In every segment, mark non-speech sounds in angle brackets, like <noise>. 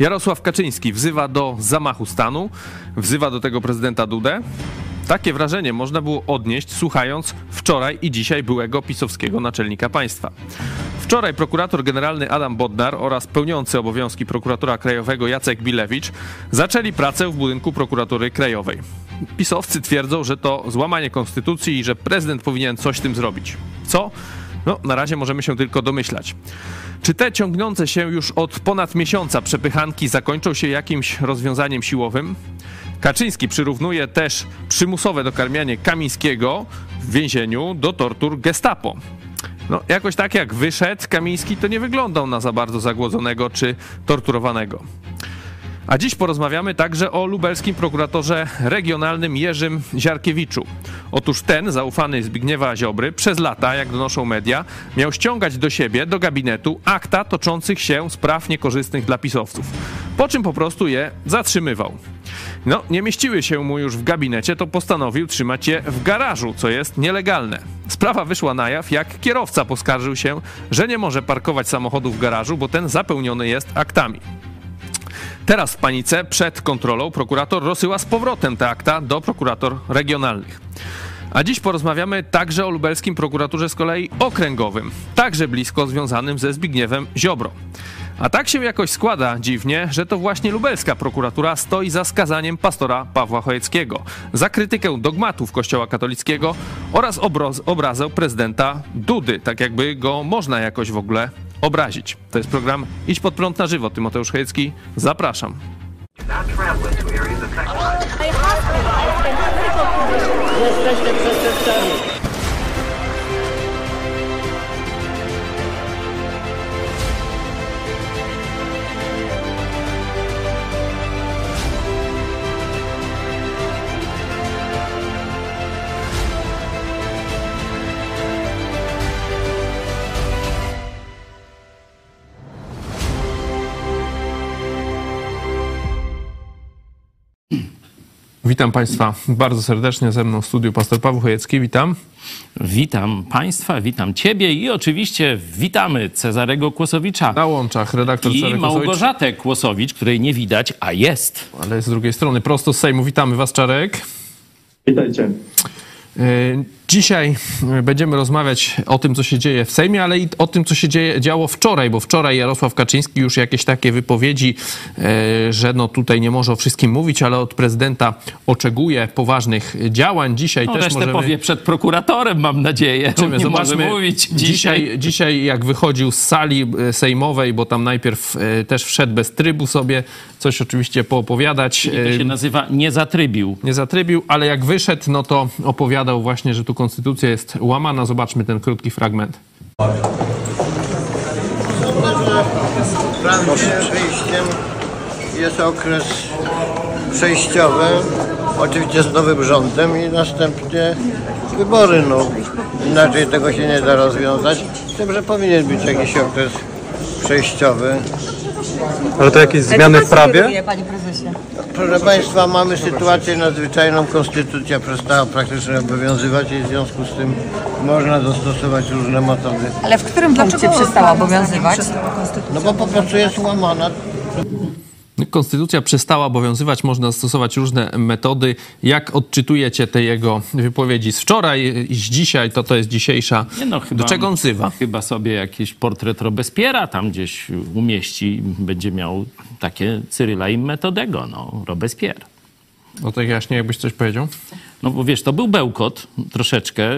Jarosław Kaczyński wzywa do zamachu stanu, wzywa do tego prezydenta Dudę. Takie wrażenie można było odnieść słuchając wczoraj i dzisiaj byłego pisowskiego naczelnika państwa. Wczoraj prokurator generalny Adam Bodnar oraz pełniący obowiązki prokuratora krajowego Jacek Bilewicz zaczęli pracę w budynku prokuratury krajowej. Pisowcy twierdzą, że to złamanie konstytucji i że prezydent powinien coś z tym zrobić. Co? No, na razie możemy się tylko domyślać. Czy te ciągnące się już od ponad miesiąca przepychanki zakończą się jakimś rozwiązaniem siłowym? Kaczyński przyrównuje też przymusowe dokarmianie Kamińskiego w więzieniu do tortur gestapo. No, jakoś tak jak wyszedł Kamiński, to nie wyglądał na za bardzo zagłodzonego czy torturowanego. A dziś porozmawiamy także o lubelskim prokuratorze regionalnym Jerzym Ziarkiewiczu. Otóż ten, zaufany Zbigniewa Ziobry, przez lata, jak donoszą media, miał ściągać do siebie, do gabinetu, akta toczących się spraw niekorzystnych dla pisowców, po czym po prostu je zatrzymywał. No, nie mieściły się mu już w gabinecie, to postanowił trzymać je w garażu, co jest nielegalne. Sprawa wyszła na jaw, jak kierowca poskarżył się, że nie może parkować samochodu w garażu, bo ten zapełniony jest aktami. Teraz w panice przed kontrolą prokurator rozsyła z powrotem te akta do prokurator regionalnych. A dziś porozmawiamy także o lubelskim prokuraturze z kolei okręgowym, także blisko związanym ze Zbigniewem Ziobro. A tak się jakoś składa dziwnie, że to właśnie lubelska prokuratura stoi za skazaniem pastora Pawła Chojeckiego za krytykę dogmatów Kościoła katolickiego oraz obrazę prezydenta Dudy, tak jakby go można jakoś w ogóle obrazić. To jest program Idź pod prąd na żywo. Tymoteusz Chojecki, zapraszam. Jesteście przestępcami. Witam Państwa bardzo serdecznie ze mną w studiu pastor Paweł Chojecki. Witam. Witam Państwa, witam Ciebie i oczywiście witamy Cezarego Kłosowicza. Na łączach redaktor I Cezary Kłosowicz, Małgorzatę Kłosowicz, której nie widać, a jest. ale z drugiej strony prosto z Sejmu. Witamy Was, Czarek. Witajcie. Dzisiaj yy, będziemy rozmawiać o tym, co się dzieje w Sejmie, ale i o tym, co się dzieje, działo wczoraj, bo wczoraj Jarosław Kaczyński już jakieś takie wypowiedzi, yy, że no tutaj nie może o wszystkim mówić, ale od prezydenta oczekuje poważnych działań. Dzisiaj No, też możemy... powie przed prokuratorem, mam nadzieję. Zobaczymy, nie zobaczmy. może mówić dzisiaj. dzisiaj, dzisiaj jak wychodził z sali e, sejmowej, bo tam najpierw e, też wszedł bez trybu sobie, coś oczywiście poopowiadać. To e, się nazywa nie zatrybił. nie zatrybił, ale jak wyszedł, no to opowiadał właśnie, że tu konstytucja jest łamana. Zobaczmy ten krótki fragment. Przed wyjściem jest okres przejściowy, oczywiście z nowym rządem i następnie wybory. No. Inaczej tego się nie da rozwiązać. Z tym, że powinien być jakiś okres przejściowy. Ale to jakieś zmiany w prawie? Panie prezesie. Proszę Państwa, mamy sytuację nadzwyczajną. Konstytucja przestała praktycznie obowiązywać i w związku z tym można zastosować różne metody. Ale w którym punkcie przestała obowiązywać? No bo po prostu jest łamana. Konstytucja przestała obowiązywać, można stosować różne metody. Jak odczytujecie te jego wypowiedzi z wczoraj i z dzisiaj, to to jest dzisiejsza. Nie no, chyba, Do czego on wzywa? Chyba sobie jakiś portret Robespiera tam gdzieś umieści. Będzie miał takie Cyryla i Metodego, no, Robespierre. No to jaśnie, jakbyś coś powiedział? No bo wiesz, to był bełkot troszeczkę,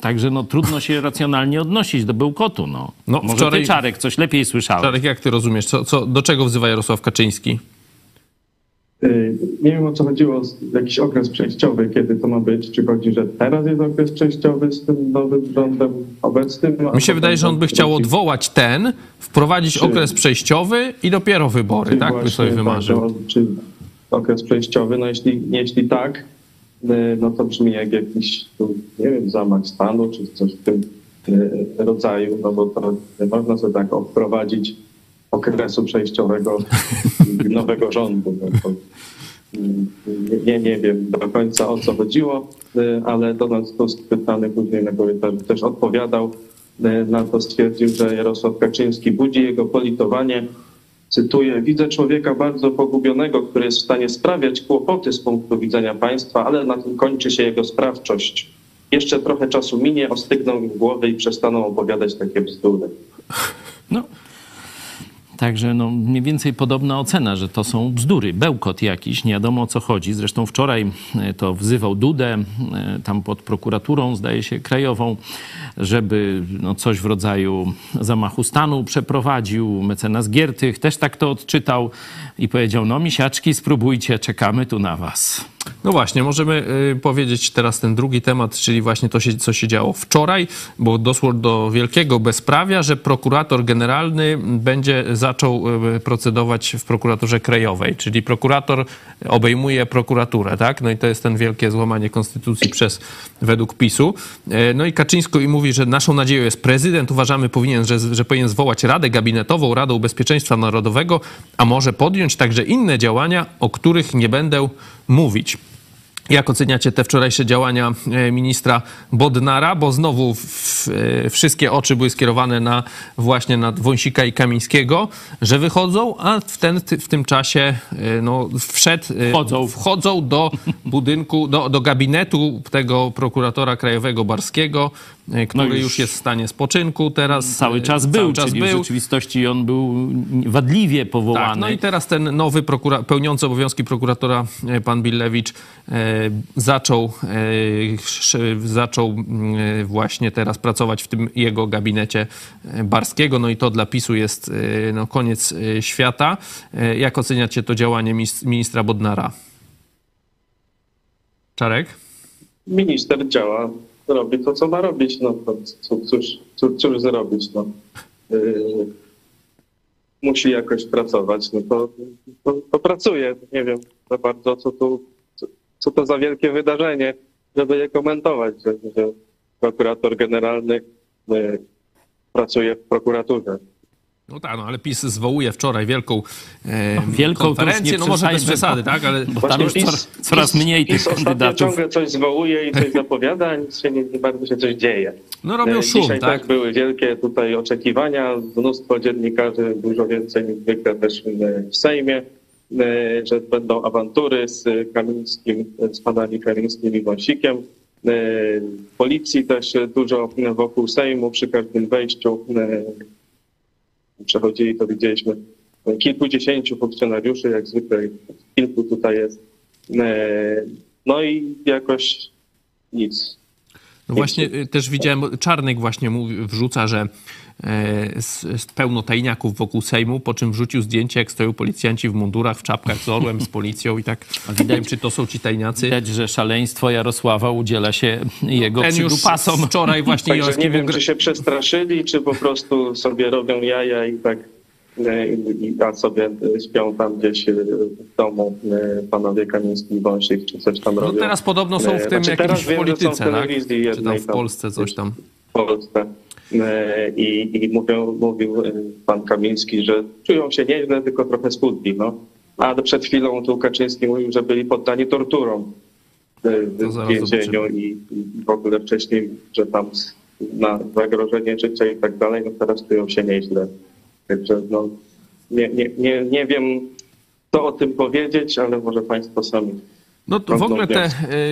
także no trudno się racjonalnie odnosić do bełkotu, no. No, Może wczoraj- ty, Czarek, coś lepiej słyszałeś. Czarek, jak ty rozumiesz? Co, co, do czego wzywa Jarosław Kaczyński? Y, Nie wiem o co chodziło, jakiś okres przejściowy, kiedy to ma być. Czy chodzi, że teraz jest okres przejściowy z tym nowym rządem obecnym? Mi się wydaje, że on by chciał odwołać ten, wprowadzić Czy- okres przejściowy i dopiero wybory, tak? By właśnie sobie wymarzył. tak, Czy okres przejściowy? No jeśli, jeśli tak, y, no to brzmi jak jakiś, nie wiem, zamach stanu, czy coś w tym y, rodzaju, no bo to można sobie tak wprowadzić okresu przejściowego <laughs> nowego rządu. No y, nie, nie wiem do końca o co chodziło, y, ale Donald Tusk pytany później na korytarzu też odpowiadał y, na to, stwierdził, że Jarosław Kaczyński budzi jego politowanie cytuję, widzę człowieka bardzo pogubionego, który jest w stanie sprawiać kłopoty z punktu widzenia państwa, ale na tym kończy się jego sprawczość. Jeszcze trochę czasu minie, ostygną im głowy i przestaną opowiadać takie bzdury. No. Także no, mniej więcej podobna ocena, że to są bzdury, bełkot jakiś, nie wiadomo o co chodzi. Zresztą wczoraj e, to wzywał Dudę, e, tam pod prokuraturą, zdaje się, krajową, żeby no, coś w rodzaju zamachu stanu przeprowadził. Mecenas Giertych też tak to odczytał i powiedział, no misiaczki, spróbujcie, czekamy tu na was. No właśnie, możemy y, powiedzieć teraz ten drugi temat, czyli właśnie to, co się działo wczoraj, bo doszło do wielkiego bezprawia, że prokurator generalny będzie zaczął y, procedować w prokuraturze krajowej, czyli prokurator obejmuje prokuraturę, tak? No i to jest ten wielkie złamanie konstytucji przez, według PiSu. Y, No i Kaczyńsko i mówi, że naszą nadzieją jest prezydent, uważamy, powinien, że, że powinien zwołać Radę Gabinetową, Radę Bezpieczeństwa Narodowego, a może podjąć także inne działania, o których nie będę mówić. Jak oceniacie te wczorajsze działania e, ministra Bodnara? Bo znowu w, e, wszystkie oczy były skierowane na właśnie na Wąsika i Kamińskiego, że wychodzą, a w, ten, w tym czasie e, no, wszedł, Wchodzą. wchodzą do budynku, do, do gabinetu tego prokuratora krajowego Barskiego, e, który już już jest w stanie spoczynku teraz. Cały e, czas był, cały czas czyli w był. rzeczywistości on był wadliwie powołany. Tak, no i teraz ten nowy prokura- pełniący obowiązki prokuratora, e, pan Billewicz, e, zaczął, e, zaczął mm, właśnie teraz pracować w tym jego gabinecie Barskiego, no i to dla PiSu jest e, no, koniec świata. E, Jak oceniacie to działanie ministra Bodnara? Czarek? Minister działa, robi to, co ma robić. No, to co, cóż, cóż, cóż zrobić? No. Yy, musi jakoś pracować, no to, to, to pracuje. Nie wiem za bardzo, co, tu, co, co to za wielkie wydarzenie, żeby je komentować, że, że prokurator generalny yy, pracuje w prokuraturze. No tak, no ale PiS zwołuje wczoraj wielką, e, wielką to już konferencję, no może bez przesady, tak, ale Bo tam już PiS- coraz, coraz PiS- mniej tych PiS kandydatów. ciągle coś zwołuje i coś zapowiada, a nic się nie, nie bardzo się coś dzieje. no robią E, szum, Dzisiaj tak? były wielkie tutaj oczekiwania, mnóstwo dziennikarzy, dużo więcej niż zwykle też w Sejmie, e, że będą awantury z Kamińskim, z panami Kamińskim i Wąsikiem. E, Policji też dużo wokół Sejmu przy każdym wejściu e, przechodzili, to widzieliśmy kilkudziesięciu funkcjonariuszy, jak zwykle kilku tutaj jest. E, No i jakoś nic. No właśnie y, też widziałem, Czarnek właśnie mówi, wrzuca, że e, jest, jest pełno tajniaków wokół Sejmu, po czym wrzucił zdjęcie, jak stoją policjanci w mundurach, w czapkach z orłem, z policją i tak wiem, czy to są ci tajniacy. Widać, że szaleństwo Jarosława udziela się jego Ten już przydupasom. wczoraj właśnie Także nie wiem, czy się przestraszyli, czy po prostu sobie robią jaja i tak e, i, i a sobie e, śpią tam gdzieś e, w domu e, panowie Kamiński i Wąsik, czy coś tam No robią. teraz podobno są w E, tym znaczy, w polityce, tak? telewizji Czy tam w Polsce coś tam. w Polsce. E, I, i mówią, mówił e, pan Kamiński, że czują się nieźle, tylko trochę schudli. No. A przed chwilą tu Kaczyński mówił, że byli poddani torturom e, To w więzieniu i, i w ogóle wcześniej, że tam na zagrożenie życia i tak dalej, no teraz czują się nieźle. Także no, nie, nie, nie, nie wiem, co o tym powiedzieć, ale może państwo sami No to w ogóle te,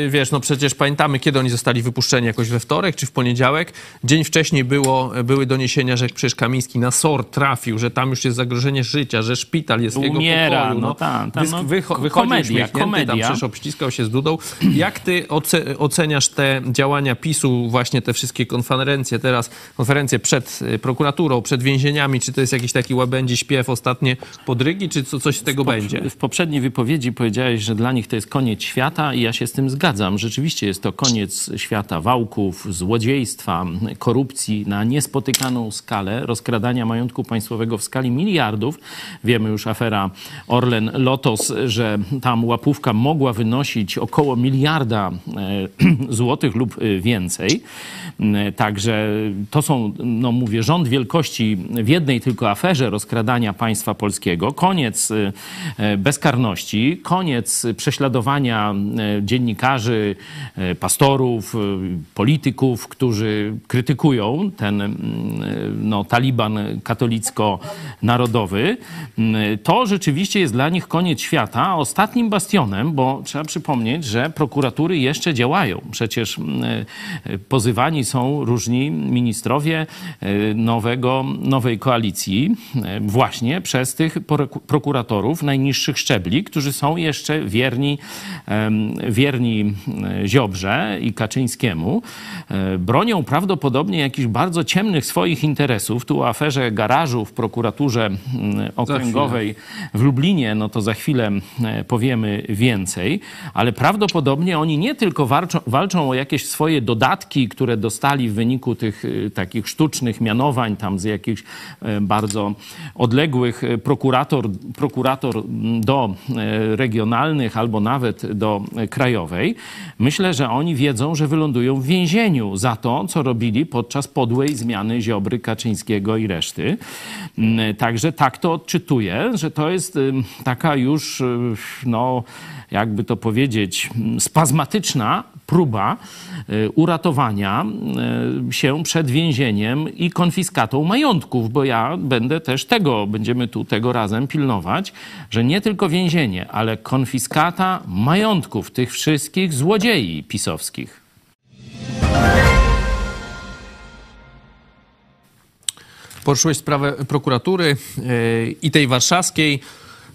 y, wiesz, no przecież pamiętamy, kiedy oni zostali wypuszczeni, jakoś we wtorek czy w poniedziałek. Dzień wcześniej było, były doniesienia, że przecież Kamiński na SOR trafił, że tam już jest zagrożenie życia, że szpital jest w jego Umiera, pokoju. no tam, tam, Wysk- no, wycho- komedia, tam komedia. przecież obściskał się z Dudą. Jak ty oce- oceniasz te działania PiSu, właśnie te wszystkie konferencje teraz, konferencje przed y, prokuraturą, przed więzieniami, czy to jest jakiś taki łabędzi śpiew, ostatnie podrygi, czy co, coś z tego będzie? W poprzedniej wypowiedzi powiedziałeś, że dla nich to jest koniec świata i ja się z tym zgadzam. Rzeczywiście jest to koniec świata wałków, złodziejstwa, korupcji na niespotykaną skalę, rozkradania majątku państwowego w skali miliardów. Wiemy już afera Orlen Lotos, że tam łapówka mogła wynosić około miliarda e, <clears throat> złotych lub e, więcej. E, Także to są, no mówię, rząd wielkości w jednej tylko aferze rozkradania państwa polskiego, koniec bezkarności, koniec prześladowania działania e, dziennikarzy, e, pastorów, e, polityków, którzy krytykują ten mm, no, taliban katolicko-narodowy, mm, to rzeczywiście jest dla nich koniec świata. Ostatnim bastionem, bo trzeba przypomnieć, że prokuratury jeszcze działają. Przecież mm, pozywani są różni ministrowie nowego, nowej koalicji właśnie przez tych prokuratorów najniższych szczebli, którzy są jeszcze wierni, wierni Ziobrze i Kaczyńskiemu. E, bronią prawdopodobnie jakichś bardzo ciemnych swoich interesów. Tu o aferze garażu w prokuraturze okręgowej w Lublinie, no to za chwilę powiemy więcej, ale prawdopodobnie oni nie tylko walczą, walczą o jakieś swoje dodatki, które dostali w wyniku tych takich sztucznych mianowań tam z jakichś e, bardzo odległych e, prokurator, prokurator do regionalnych albo nawet do krajowej. Myślę, że oni wiedzą, że wylądują w więzieniu za to, co robili podczas podłej zmiany Ziobry, Kaczyńskiego i reszty. Mm, także tak to odczytuję, że to jest taka już, no, jakby to powiedzieć, spazmatyczna próba e, uratowania e, się przed więzieniem i konfiskatą majątków, bo ja będę też tego, będziemy tu tego razem pilnować, że nie tylko więzienie, ale konfiskata majątków tych wszystkich złodziei pisowskich. Poruszyłeś sprawę prokuratury yy, i tej warszawskiej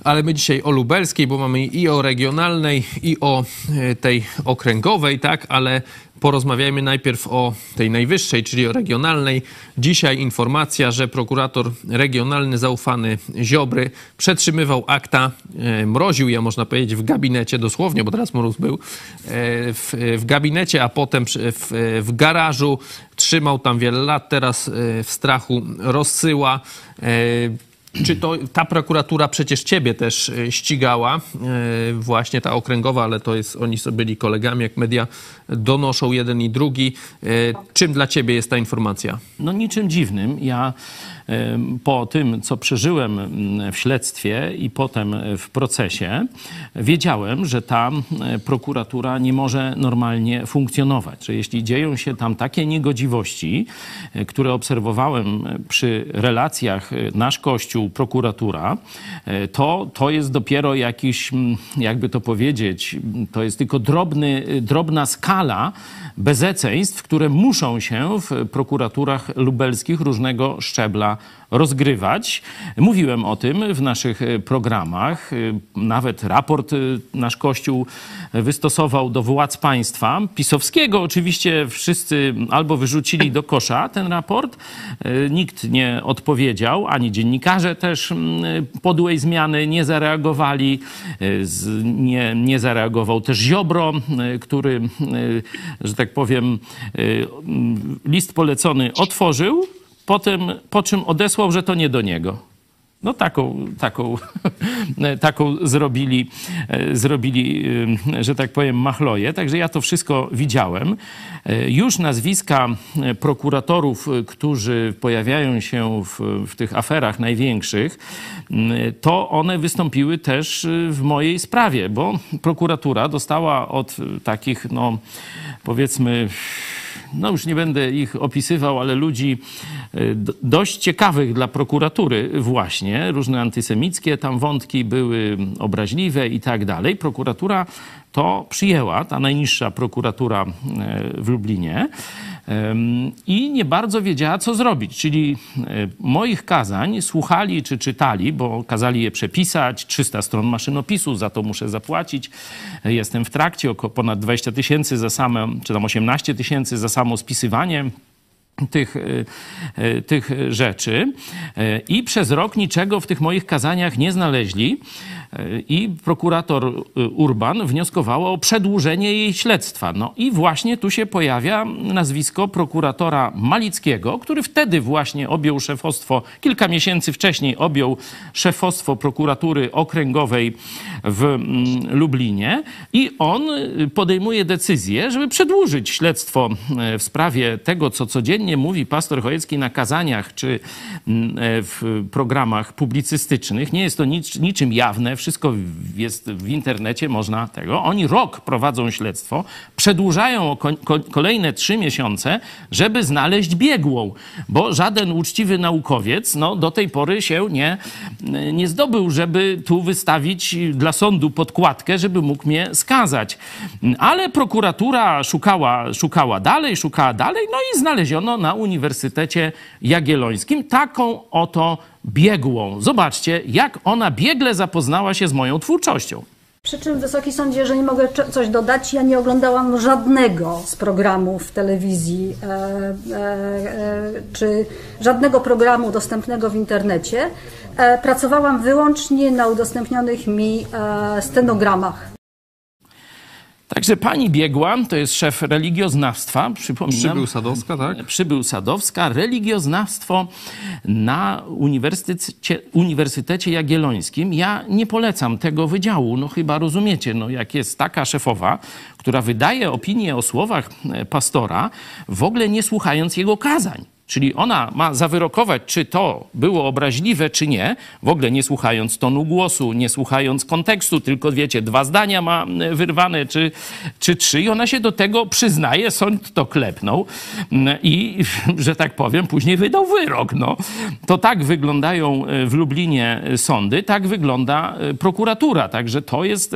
ale my dzisiaj o lubelskiej, bo mamy i o regionalnej, i o e, tej okręgowej, tak, ale porozmawiajmy najpierw o tej najwyższej, czyli o regionalnej. Dzisiaj informacja, że prokurator regionalny zaufany Ziobry przetrzymywał akta, e, mroził je, można powiedzieć, w gabinecie dosłownie, bo teraz mróz był, e, w, w gabinecie, a potem w, w garażu. Trzymał tam wiele lat, teraz w strachu rozsyła czy to ta prokuratura przecież ciebie też e, ścigała, e, właśnie ta okręgowa, ale to jest, oni sobie byli kolegami, jak media donoszą jeden i drugi. E, czym dla ciebie jest ta informacja? No niczym dziwnym. Ja po tym, co przeżyłem mm, w śledztwie i potem w procesie, wiedziałem, że ta prokuratura nie może normalnie funkcjonować. Że jeśli dzieją się tam takie niegodziwości, e, które obserwowałem przy relacjach e, nasz Kościół, prokuratura, e, to, to jest dopiero jakiś, jakby to powiedzieć, to jest tylko drobny, drobna skala bezeceństw, które muszą się w prokuraturach lubelskich różnego szczebla rozgrywać. Mówiłem o tym w naszych e, programach. E, nawet raport e, nasz Kościół wystosował do władz państwa. Pisowskiego oczywiście wszyscy albo wyrzucili do kosza ten raport. Nikt nie odpowiedział, ani dziennikarze też podłej zmiany nie zareagowali. Nie, nie zareagował też Ziobro, który, że tak powiem, list polecony otworzył potem, po czym odesłał, że to nie do niego. No taką, taką, <laughs> taką zrobili, e, zrobili, e, że tak powiem, machloje. Także ja to wszystko widziałem. E, już nazwiska prokuratorów, którzy pojawiają się w, w tych aferach największych, to one wystąpiły też w mojej sprawie, bo prokuratura dostała od takich, no powiedzmy, no już nie będę ich opisywał, ale ludzi e, dość ciekawych dla prokuratury właśnie. Różne antysemickie tam wątki były obraźliwe i tak dalej. Prokuratura to przyjęła, ta najniższa prokuratura e, w Lublinie i nie bardzo wiedziała, co zrobić. Czyli e, moich kazań słuchali czy czytali, bo kazali je przepisać, 300 stron maszynopisu, za to muszę zapłacić. Jestem w trakcie, około ponad 20 tysięcy za same, czy tam 18 tysięcy za samo spisywanie tych, e, tych rzeczy. I przez rok niczego w tych moich kazaniach nie znaleźli i prokurator y, Urban wnioskowała o przedłużenie jej śledztwa. No i właśnie tu się pojawia nazwisko prokuratora Malickiego, który wtedy właśnie objął szefostwo, kilka miesięcy wcześniej objął szefostwo prokuratury okręgowej w mm, Lublinie i on y, podejmuje decyzję, żeby przedłużyć śledztwo w sprawie tego, co codziennie mówi pastor Chojecki na kazaniach czy mm, e, w programach publicystycznych. Nie jest to nic, niczym jawne, wszystko jest w internecie, można tego. Oni rok prowadzą śledztwo, przedłużają o ko- ko- kolejne trzy miesiące, żeby znaleźć biegłą, bo żaden uczciwy naukowiec no, do tej pory się nie, nie zdobył, żeby tu wystawić dla sądu podkładkę, żeby mógł mnie skazać. Ale prokuratura szukała, szukała dalej, szukała dalej, no i znaleziono na Uniwersytecie Jagiellońskim taką oto biegłą. Zobaczcie, jak ona biegle zapoznała się z moją twórczością. Przy czym, Wysoki Sądzie, jeżeli mogę coś dodać, ja nie oglądałam żadnego z programów telewizji e, e, e, czy żadnego programu dostępnego w internecie. E, pracowałam wyłącznie na udostępnionych mi e, stenogramach. Także pani biegła, to jest szef religioznawstwa, przypominam. Przybył Sadowska, tak? Przybył Sadowska, religioznawstwo na Uniwersytecie, Uniwersytecie Jagiellońskim. Ja nie polecam tego wydziału, no chyba rozumiecie, no jak jest taka szefowa, która wydaje opinię o słowach e, pastora, w ogóle nie słuchając jego kazań. Czyli ona ma zawyrokować, czy to było obraźliwe, czy nie, w ogóle nie słuchając tonu głosu, nie słuchając kontekstu, tylko wiecie, dwa zdania ma e, wyrwane, czy, czy trzy, i ona się do tego przyznaje, sąd to klepnął i, <laughs> że tak powiem, później wydał wyrok. No. To tak wyglądają e, w Lublinie sądy, tak wygląda e, prokuratura. Także to jest,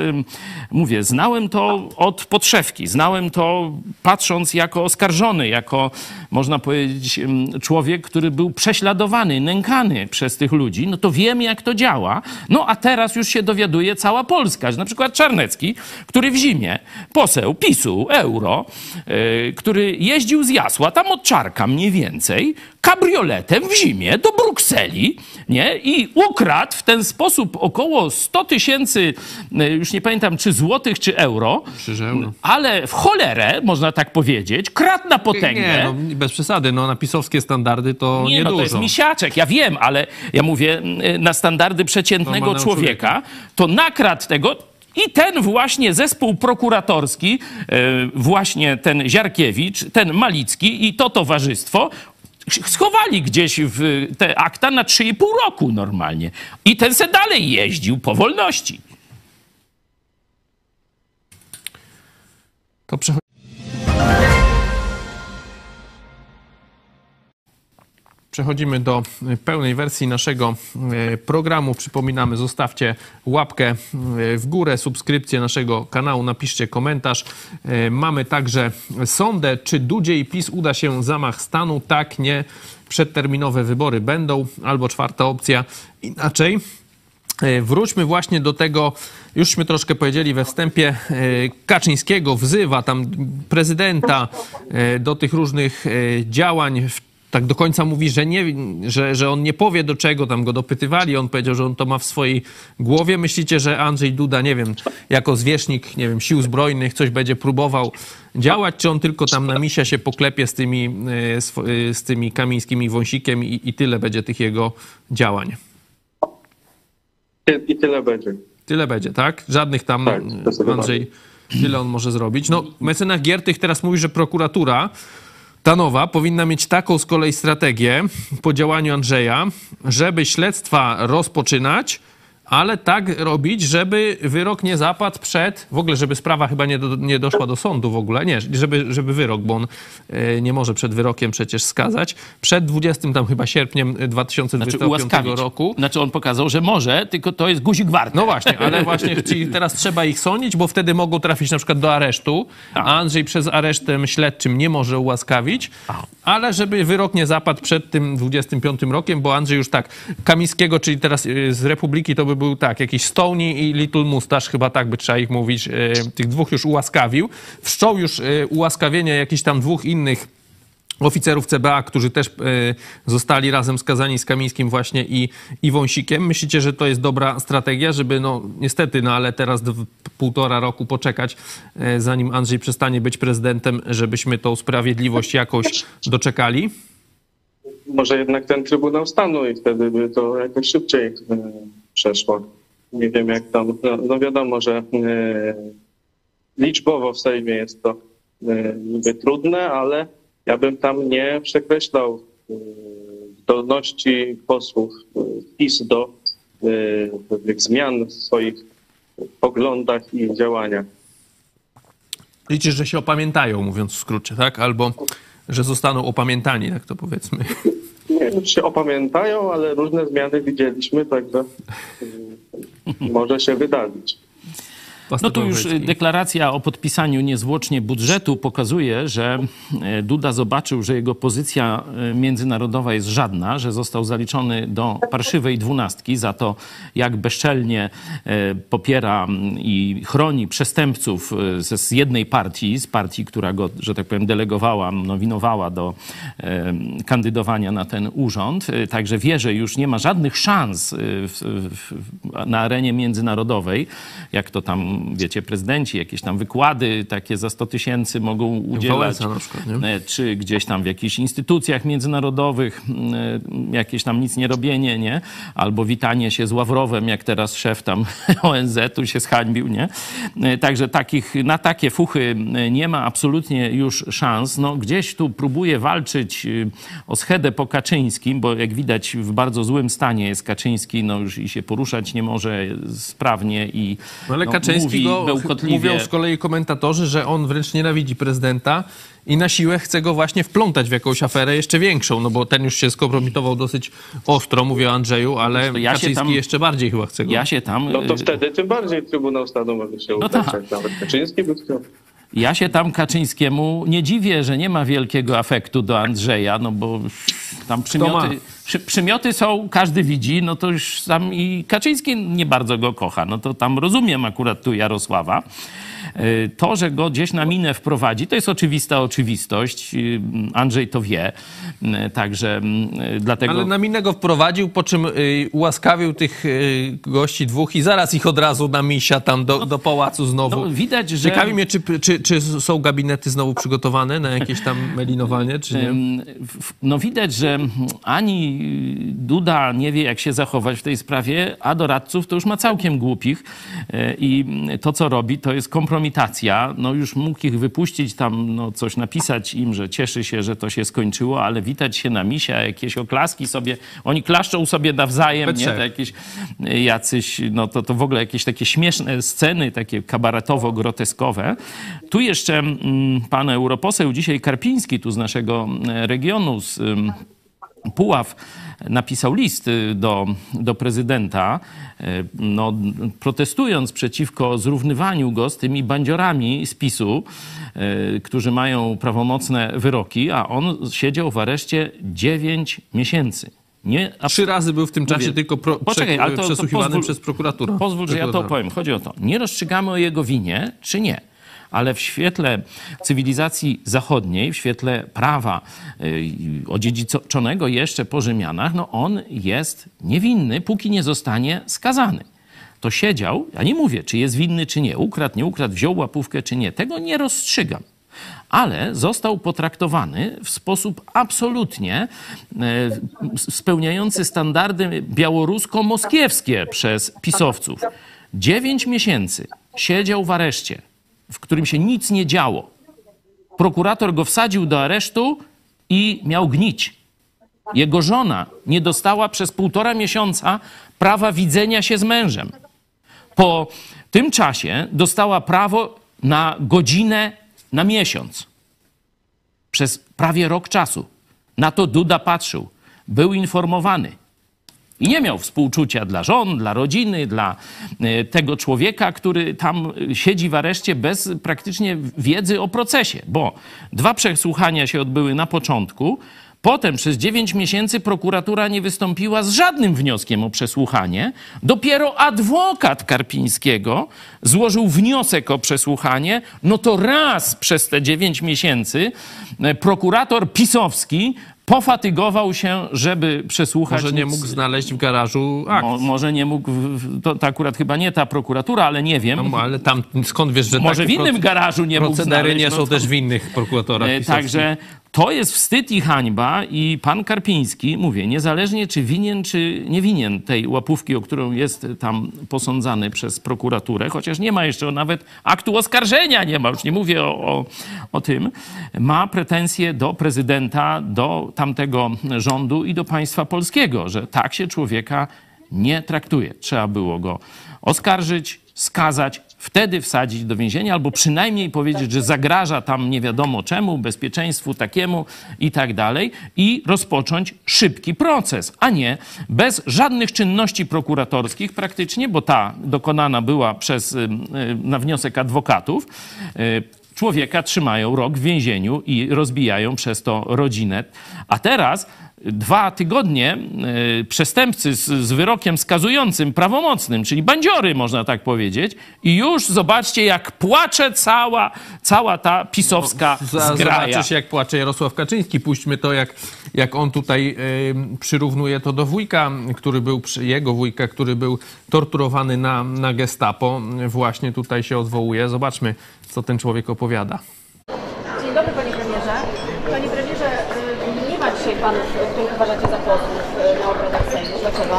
mówię, znałem to od podszewki, znałem to patrząc jako oskarżony, jako, można powiedzieć, człowiek, który był prześladowany, nękany przez tych ludzi, no to wiem, jak to działa. No a teraz już się dowiaduje cała Polska, że na przykład Czarnecki, który w zimie, poseł PiSu, euro, yy, który jeździł z Jasła, tam od Czarka mniej więcej, kabrioletem w zimie do Brukseli, nie? I ukradł w ten sposób około 100 tysięcy, yy, już nie pamiętam, czy złotych, czy euro, euro. ale w cholerę, można tak powiedzieć, kradł na potęgę. Nie, no, bez przesady, no na pisowskie standardy to Nie, niedużo. no to jest misiaczek, ja wiem, ale ja mówię mm, na standardy przeciętnego Normalnego człowieka, to nakradł tego i ten właśnie zespół prokuratorski, e, właśnie ten Ziarkiewicz, ten Malicki i to towarzystwo schowali gdzieś w te akta na 3,5 roku normalnie. I ten se dalej jeździł po wolności. To przechodzi... Przechodzimy do pełnej wersji naszego y, programu. Przypominamy, zostawcie łapkę y, w górę, subskrypcję naszego kanału, napiszcie komentarz. Y, Mamy także sondę, czy Dudzie PiS uda się zamach stanu? Tak, nie. Przedterminowe wybory będą, albo czwarta opcja inaczej. E, Wróćmy właśnie do tego, jużśmy troszkę powiedzieli we wstępie, e, Kaczyńskiego wzywa tam prezydenta e, do tych różnych e, działań. Tak do końca mówi, że, nie, że, że on nie powie do czego, tam go dopytywali, on powiedział, że on to ma w swojej głowie. Myślicie, że Andrzej Duda, nie wiem, jako zwierzchnik, nie wiem, sił zbrojnych coś będzie próbował działać, czy on tylko tam na misia się poklepie z tymi, e, e, z tymi Kamińskimi Wąsikiem i, i tyle będzie tych jego działań? I tyle będzie. Tyle będzie, tak? Żadnych tam, Tak. Andrzej, tyle on może zrobić. No, mecenas Giertych teraz mówi, że prokuratura ta nowa powinna mieć taką z kolei strategię po działaniu Andrzeja, żeby śledztwa rozpoczynać, ale tak robić, żeby wyrok nie zapadł przed, w ogóle, żeby sprawa chyba nie, do, nie doszła do sądu w ogóle, nie, żeby, żeby wyrok, bo on e, nie może przed wyrokiem przecież skazać, przed 20 tam chyba sierpniem Znaczy 2025 ułaskawić. roku. Znaczy on pokazał, że może, tylko to jest guzik warty. No właśnie, ale <laughs> właśnie ci teraz trzeba ich sądzić, bo wtedy mogą trafić na przykład do aresztu, a Andrzej przez aresztem śledczym nie może ułaskawić, ale żeby wyrok nie zapadł przed tym 25 rokiem, bo Andrzej już tak, Kamińskiego, czyli teraz y, z Republiki to by był tak, jakiś Stoney i Little Mustache, chyba tak by trzeba ich mówić, y, tych dwóch już ułaskawił. Wszczął już y, ułaskawienie jakichś tam dwóch innych oficerów CBA, którzy też e, zostali razem skazani z Kamińskim właśnie i, i Wąsikiem. Myślicie, że to jest dobra strategia, żeby no niestety, no ale teraz półtora roku poczekać, e, zanim Andrzej przestanie być prezydentem, żebyśmy tą sprawiedliwość jakoś doczekali? Może jednak ten Trybunał Stanu i wtedy by to jakoś szybciej e, przeszło. Nie wiem jak tam, no, no wiadomo, że e, liczbowo w Sejmie jest to e, niby trudne, ale ja bym tam nie przekreślał y, zdolności posłów PiS do pewnych zmian w swoich poglądach i działaniach. Liczysz, że się opamiętają, mówiąc w skrócie, tak? Albo że zostaną opamiętani, tak to powiedzmy. Nie wiem, czy się opamiętają, ale różne zmiany widzieliśmy, także y, może się wydarzyć. No tu już deklaracja o podpisaniu niezwłocznie budżetu pokazuje, że e, Duda zobaczył, że jego pozycja e, międzynarodowa jest żadna, że został zaliczony do parszywej dwunastki za to, jak bezczelnie popiera i chroni przestępców z jednej partii, z partii, która go, że tak powiem, delegowała, nowinowała do kandydowania na ten urząd. Także wie, że już nie ma żadnych szans w, w, na arenie międzynarodowej, jak to tam wiecie, prezydenci, jakieś tam wykłady takie za 100 tysięcy mogą udzielać. przykład, nie? Czy gdzieś tam w jakichś instytucjach międzynarodowych e, jakieś tam nic nie robienie, nie? Albo witanie się z Ławrowem, jak teraz szef tam <laughs> ONZ-u się zhańbił, nie? E, także takich, na takie fuchy nie ma absolutnie już szans. No, gdzieś tu próbuje walczyć e, o schedę po Kaczyńskim, bo jak widać w bardzo złym stanie jest Kaczyński, no już i się poruszać nie może sprawnie i No ale no, Kaczyński mówi bełkotliwie. mówią z kolei komentatorzy, że on wręcz nienawidzi prezydenta i na siłę chce go właśnie wplątać w jakąś aferę jeszcze większą, no bo ten już się skompromitował dosyć ostro, mówię o Andrzeju, ale ja się Kaczyński tam- jeszcze bardziej chyba chce go. Ja się tam... No to y, wtedy tym bardziej Trybunał Stanu może się udać, tak. jak nawet Kaczyński by chciał. Ja się tam Kaczyńskiemu nie dziwię, że nie ma wielkiego afektu do Andrzeja, no bo tam przymioty, przy, przymioty są, każdy widzi, no to już tam i Kaczyński nie bardzo go kocha. No to tam rozumiem akurat tu Jarosława. Y, To, że go gdzieś na minę wprowadzi, to jest oczywista oczywistość. Y, Andrzej to wie. Y, Także y, dlatego... Ale na minę go wprowadził, po czym ułaskawił tych gości dwóch i zaraz ich od razu na misia tam do, do pałacu znowu. no, widać, że- Ciekawi mnie, czy, czy, czy są gabinety znowu przygotowane na jakieś tam <laughs> melinowanie, czy nie? No widać, że ani Duda nie wie, jak się zachować w tej sprawie, a doradców to już ma całkiem głupich i to, co robi, to jest kompromitacja. No już mógł ich wypuścić tam, no coś napisać im, że cieszy się, że to się skończyło, ale witać się na misia, jakieś oklaski sobie, oni klaszczą sobie nawzajem, We nie? trzech. To jakieś e, jacyś, no to, to w ogóle jakieś takie śmieszne sceny, takie kabaretowo-groteskowe. Tu jeszcze mm, pan europoseł dzisiaj Karpiński, tu z naszego e, regionu, z Puław napisał list y, do, do prezydenta, y, no, protestując przeciwko zrównywaniu go z tymi bandziorami z PiSu, y, którzy mają prawomocne wyroki, a on siedział w areszcie 9 miesięcy. Nie, abs- Trzy razy był w tym czasie Mówię, tylko pro, poczekaj, prze, ale to- to przesłuchiwany pozwól- przez prokuraturę. Pozwól, że ja to opowiem. Chodzi o to. Nie rozstrzygamy o jego winie, czy nie. Ale w świetle cywilizacji zachodniej, w świetle prawa y, odziedziczonego jeszcze po Rzymianach, no on jest niewinny, póki nie zostanie skazany. To siedział, ja nie mówię, czy jest winny, czy nie, ukradł, nie ukradł, wziął łapówkę, czy nie. Tego nie rozstrzygam ale został potraktowany w sposób absolutnie e, spełniający standardy białorusko-moskiewskie przez pisowców. Dziewięć miesięcy siedział w areszcie, w którym się nic nie działo. Prokurator go wsadził do aresztu i miał gnić. Jego żona nie dostała przez półtora miesiąca prawa widzenia się z mężem. Po tym czasie dostała prawo na godzinę na miesiąc. Przez prawie rok czasu. Na to Duda patrzył. Był informowany. I nie miał współczucia dla żon, dla rodziny, dla e, tego człowieka, który tam e, siedzi w areszcie bez praktycznie wiedzy o procesie, bo dwa przesłuchania się odbyły na początku. Potem przez 9 miesięcy prokuratura nie wystąpiła z żadnym wnioskiem o przesłuchanie. Dopiero adwokat Karpińskiego złożył wniosek o przesłuchanie. No to raz przez te 9 miesięcy e, prokurator pisowski pofatygował się, żeby przesłuchać. Może nie mógł znaleźć w garażu akt. Mo, może nie mógł, to, to akurat chyba nie ta prokuratura, ale nie wiem. No, ale tam skąd wiesz, że może w innym garażu nie mógł procedery znaleźć. nie no są to- też w innych prokuratorach E. Także To jest wstyd i hańba i pan Karpiński, mówię, niezależnie czy winien, czy nie winien tej łapówki, o którą jest tam posądzany przez prokuraturę, chociaż nie ma jeszcze nawet aktu oskarżenia, nie ma, już nie mówię o, o, o tym, ma pretensje do prezydenta, do tamtego rządu i do państwa polskiego, że tak się człowieka nie traktuje. Trzeba było go oskarżyć, skazać, wtedy wsadzić do więzienia, albo przynajmniej powiedzieć, że zagraża tam nie wiadomo czemu, bezpieczeństwu takiemu i tak dalej, i rozpocząć szybki proces, a nie bez żadnych czynności prokuratorskich praktycznie, bo ta dokonana była przez, y, y, na wniosek adwokatów. y, Człowieka trzymają rok w więzieniu i rozbijają przez to rodzinę. A teraz dwa tygodnie y, przestępcy z, z wyrokiem skazującym, prawomocnym, czyli bandziory, można tak powiedzieć, i już zobaczcie, jak płacze cała, cała ta pisowska Za- zgraja. Zobaczysz, jak płacze Jarosław Kaczyński. Puśćmy to, jak, jak on tutaj y, przyrównuje to do wujka, który był, przy- jego wujka, który był torturowany na, na gestapo. Właśnie tutaj się odwołuje. Zobaczmy, co ten człowiek opowiada. Dzień dobry. Panie premierze, y, nie ma dzisiaj panów, których uważacie za posłów y, na obradach Sejmu. Dlaczego?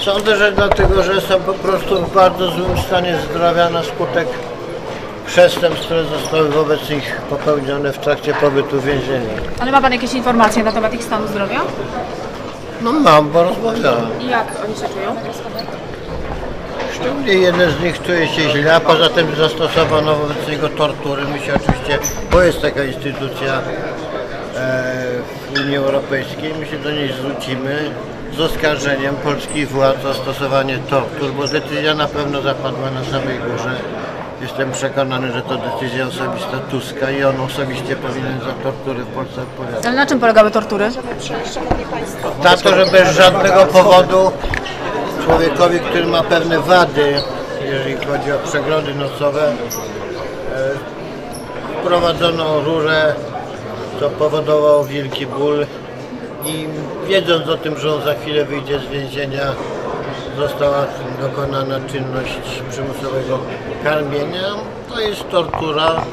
Sądzę, że dlatego, że są po prostu w bardzo złym stanie zdrowia na skutek przestępstw, które zostały wobec nich popełnione w trakcie pobytu w więzieniu. Ale ma pan jakieś informacje na temat ich stanu zdrowia? No mam, bo rozmawiałem. I jak oni się czują? Szczególnie jeden z nich czuje się źle, a poza tym zastosowano wobec niego tortury. My się oczywiście, bo jest taka instytucja w Unii Europejskiej, my się do niej zwrócimy z oskarżeniem polskich władz o stosowanie tortur, bo decyzja na pewno zapadła na samej górze. Jestem przekonany, że to decyzja osobista Tuska i on osobiście powinien za tortury w Polsce odpowiadać. Ale na czym polegały tortury? Na to, że bez żadnego powodu człowiekowi, który ma pewne wady, jeżeli chodzi o przeglądy nocowe, e, wprowadzono rurę, co powodowało wielki ból i wiedząc o tym, że on za chwilę wyjdzie z więzienia, została dokonana czynność przymusowego karmienia. To jest tortura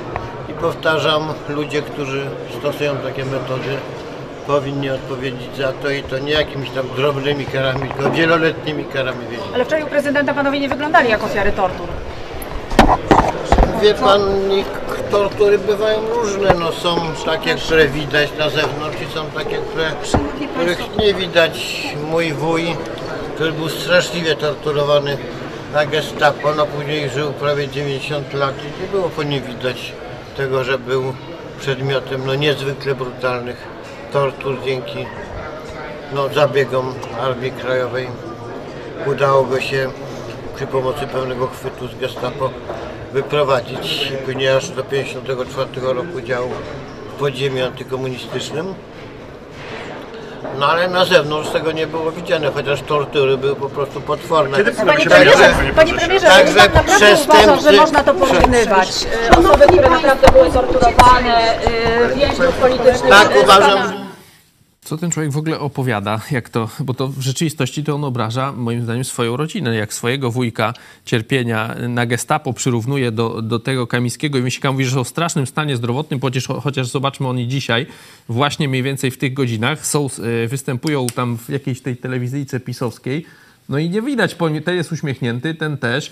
i powtarzam, ludzie, którzy stosują takie metody, powinni odpowiedzieć za to i to nie jakimiś tam drobnymi karami, tylko wieloletnimi karami więzienia. Ale wczoraj u prezydenta panowie nie wyglądali jak ofiary tortur. Wie pan, ich tortury bywają różne. No, są takie, które widać na zewnątrz i są takie, które, których nie widać. Mój wuj, który był straszliwie torturowany na gestapo, no później żył prawie 90 lat i nie było po nim widać tego, że był przedmiotem no, niezwykle brutalnych tortur dzięki no, zabiegom Armii Krajowej. Udało go się przy pomocy pełnego chwytu z gestapo wyprowadzić i później aż do 1954 roku działał w podziemiu antykomunistycznym. No ale na zewnątrz tego nie było widziane, chociaż tortury były po prostu potworne. Panie premierze, panie premierze, Także pan naprawdę przestępcy- uważa, że można to porównywać? Osoby, które naprawdę były torturowane, y, więźniów politycznych. Tak y, uważam, Co ten człowiek w ogóle opowiada, jak to, bo to w rzeczywistości to on obraża, moim zdaniem, swoją rodzinę. Jak swojego wujka cierpienia na gestapo przyrównuje do, do tego Kamińskiego i Myślika mówi, że są w strasznym stanie zdrowotnym, chociaż, chociaż zobaczmy oni dzisiaj, właśnie mniej więcej w tych godzinach, są, e, występują tam w jakiejś tej telewizyjce pisowskiej, no i nie widać, ten jest uśmiechnięty, ten też.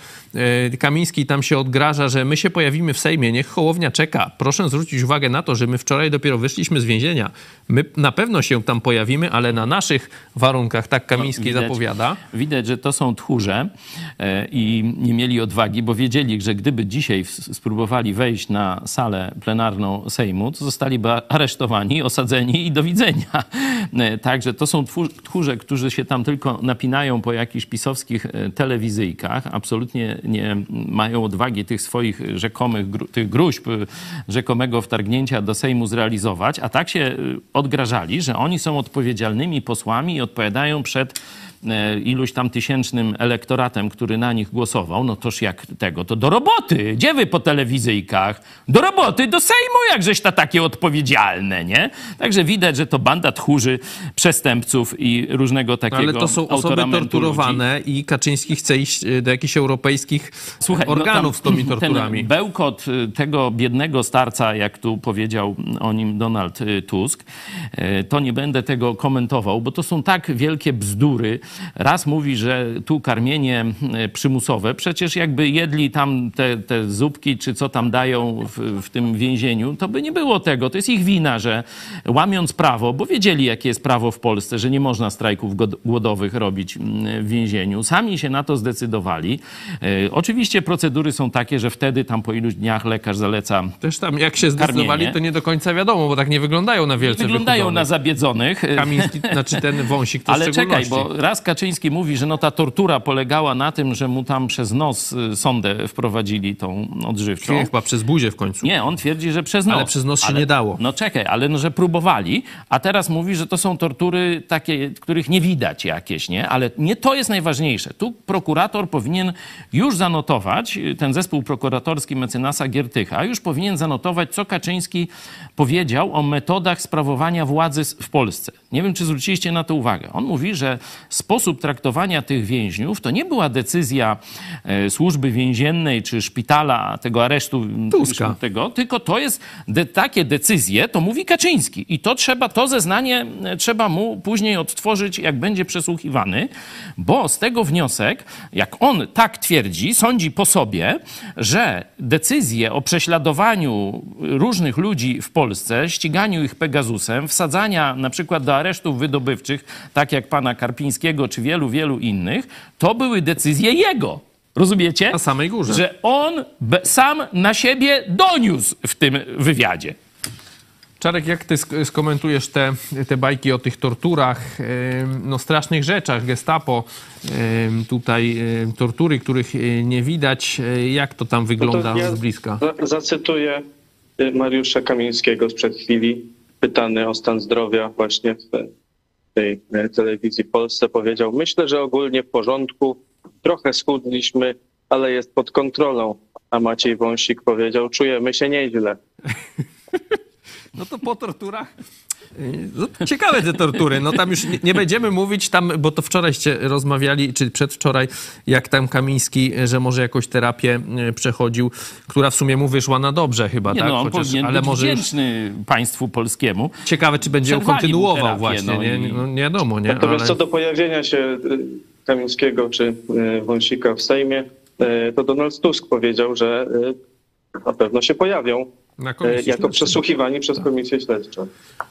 E, Kamiński tam się odgraża, że my się pojawimy w Sejmie, niech Hołownia czeka. Proszę zwrócić uwagę na to, że my wczoraj dopiero wyszliśmy z więzienia. My na pewno się tam pojawimy, ale na naszych warunkach, tak Kamiński Widać- zapowiada. Widać, że to są tchórze e, i nie mieli odwagi, bo wiedzieli, że gdyby dzisiaj spróbowali wejść na salę plenarną Sejmu, to zostaliby aresztowani, osadzeni i do widzenia. E, Także to są tchórze, którzy się tam tylko napinają po jakichś pisowskich e, telewizyjkach, absolutnie nie mają odwagi tych swoich rzekomych, gru- tych gruźb, e, rzekomego wtargnięcia do Sejmu zrealizować, a tak się e, odgrażali, że oni są odpowiedzialnymi posłami i odpowiadają przed iluś tam tysięcznym elektoratem, który na nich głosował, no toż jak tego, to do roboty. Gdzie wy po telewizyjkach? Do roboty, do Sejmu, jakżeś ta takie odpowiedzialne, nie? Także widać, że to banda tchórzy, przestępców i różnego takiego Ale to są osoby torturowane i Kaczyński chce iść e, do jakichś europejskich Słuchaj, no organów tam z tymi <laughs> torturami. Ten bełkot y, tego biednego starca, jak tu powiedział o nim Donald Tusk, to nie będę tego komentował, bo to są tak wielkie bzdury. Raz mówi, że tu karmienie przymusowe, przecież jakby jedli tam te, te zupki, czy co tam dają w, w tym więzieniu, to by nie było tego. To jest ich wina, że łamiąc prawo, bo wiedzieli, jakie jest prawo w Polsce, że nie można strajków głodowych robić w więzieniu. Sami się na to zdecydowali. E, Oczywiście procedury są takie, że wtedy tam po iluś dniach lekarz zaleca Też tam jak się zdecydowali, Karmienie. to nie do końca wiadomo, bo tak nie wyglądają na wielce wyglądają na zabiedzonych. Kamiński, znaczy ten wąsik to Ale czekaj, bo raz Kaczyński mówi, że no ta tortura polegała na tym, że mu tam przez nos y, sondę wprowadzili tą odżywczą. Nie, chyba przez buzię w końcu. Nie, on twierdzi, że przez nos. Ale przez nos się nie dało. No czekaj, ale no, że próbowali, a teraz mówi, że to są tortury takie, których nie widać jakieś, nie? Ale nie to jest najważniejsze. Tu prokurator powinien już zanotować, ten zespół prokuratorski mecenasa Giertycha, już powinien zanotować, co Kaczyński powiedział o metodach sprawowania władzy w Polsce. Nie wiem, czy zwróciliście na to uwagę. On mówi, że sposób traktowania tych więźniów to nie była decyzja e, służby więziennej czy szpitala, tego aresztu Tuska. tego, tylko to jest de, takie decyzje, to mówi Kaczyński. I to trzeba, to zeznanie e, trzeba mu później odtworzyć, jak będzie przesłuchiwany, bo z tego wniosek, jak on tak twierdzi, sądzi po sobie, że decyzje o prześladowaniu różnych ludzi w Polsce, ściganiu ich Pegasusem, wsadzania na przykład do aresztów wydobywczych, tak jak pana Karpińskiego czy wielu, wielu innych, to były decyzje jego. Rozumiecie? Na samej górze. Że on sam na siebie doniósł w tym wywiadzie. Czarek, jak ty sk- skomentujesz te, te bajki o tych torturach, no strasznych rzeczach, gestapo, tutaj tortury, których e, nie widać, e, jak to tam wygląda No to ja z bliska? za- Zacytuję y, Mariusza Kamińskiego sprzed chwili, pytany o stan zdrowia właśnie w tej e, telewizji Polsce. Powiedział, myślę, że ogólnie w porządku, trochę schudliśmy, ale jest pod kontrolą. A Maciej Wąsik powiedział, czujemy się nieźle. <laughs> No to po torturach. No, ciekawe te tortury. No tam już nie, nie będziemy mówić tam, bo to wczorajście rozmawiali, czy przedwczoraj, jak tam Kamiński, że może jakąś terapię y, przechodził, która w sumie mu wyszła na dobrze chyba, Nie, tak? no, on Chociaż, powinien ale być może już wdzięczny państwu polskiemu. ciekawe, czy będzie ją kontynuował terapię, właśnie. no nie, no, nie wiadomo, nie? Natomiast Ale... co do pojawienia się y, Kamińskiego czy y, Wąsika w Sejmie, to Donald Tusk powiedział, że na pewno się pojawią jako śledczej. przesłuchiwani przez komisję śledczą.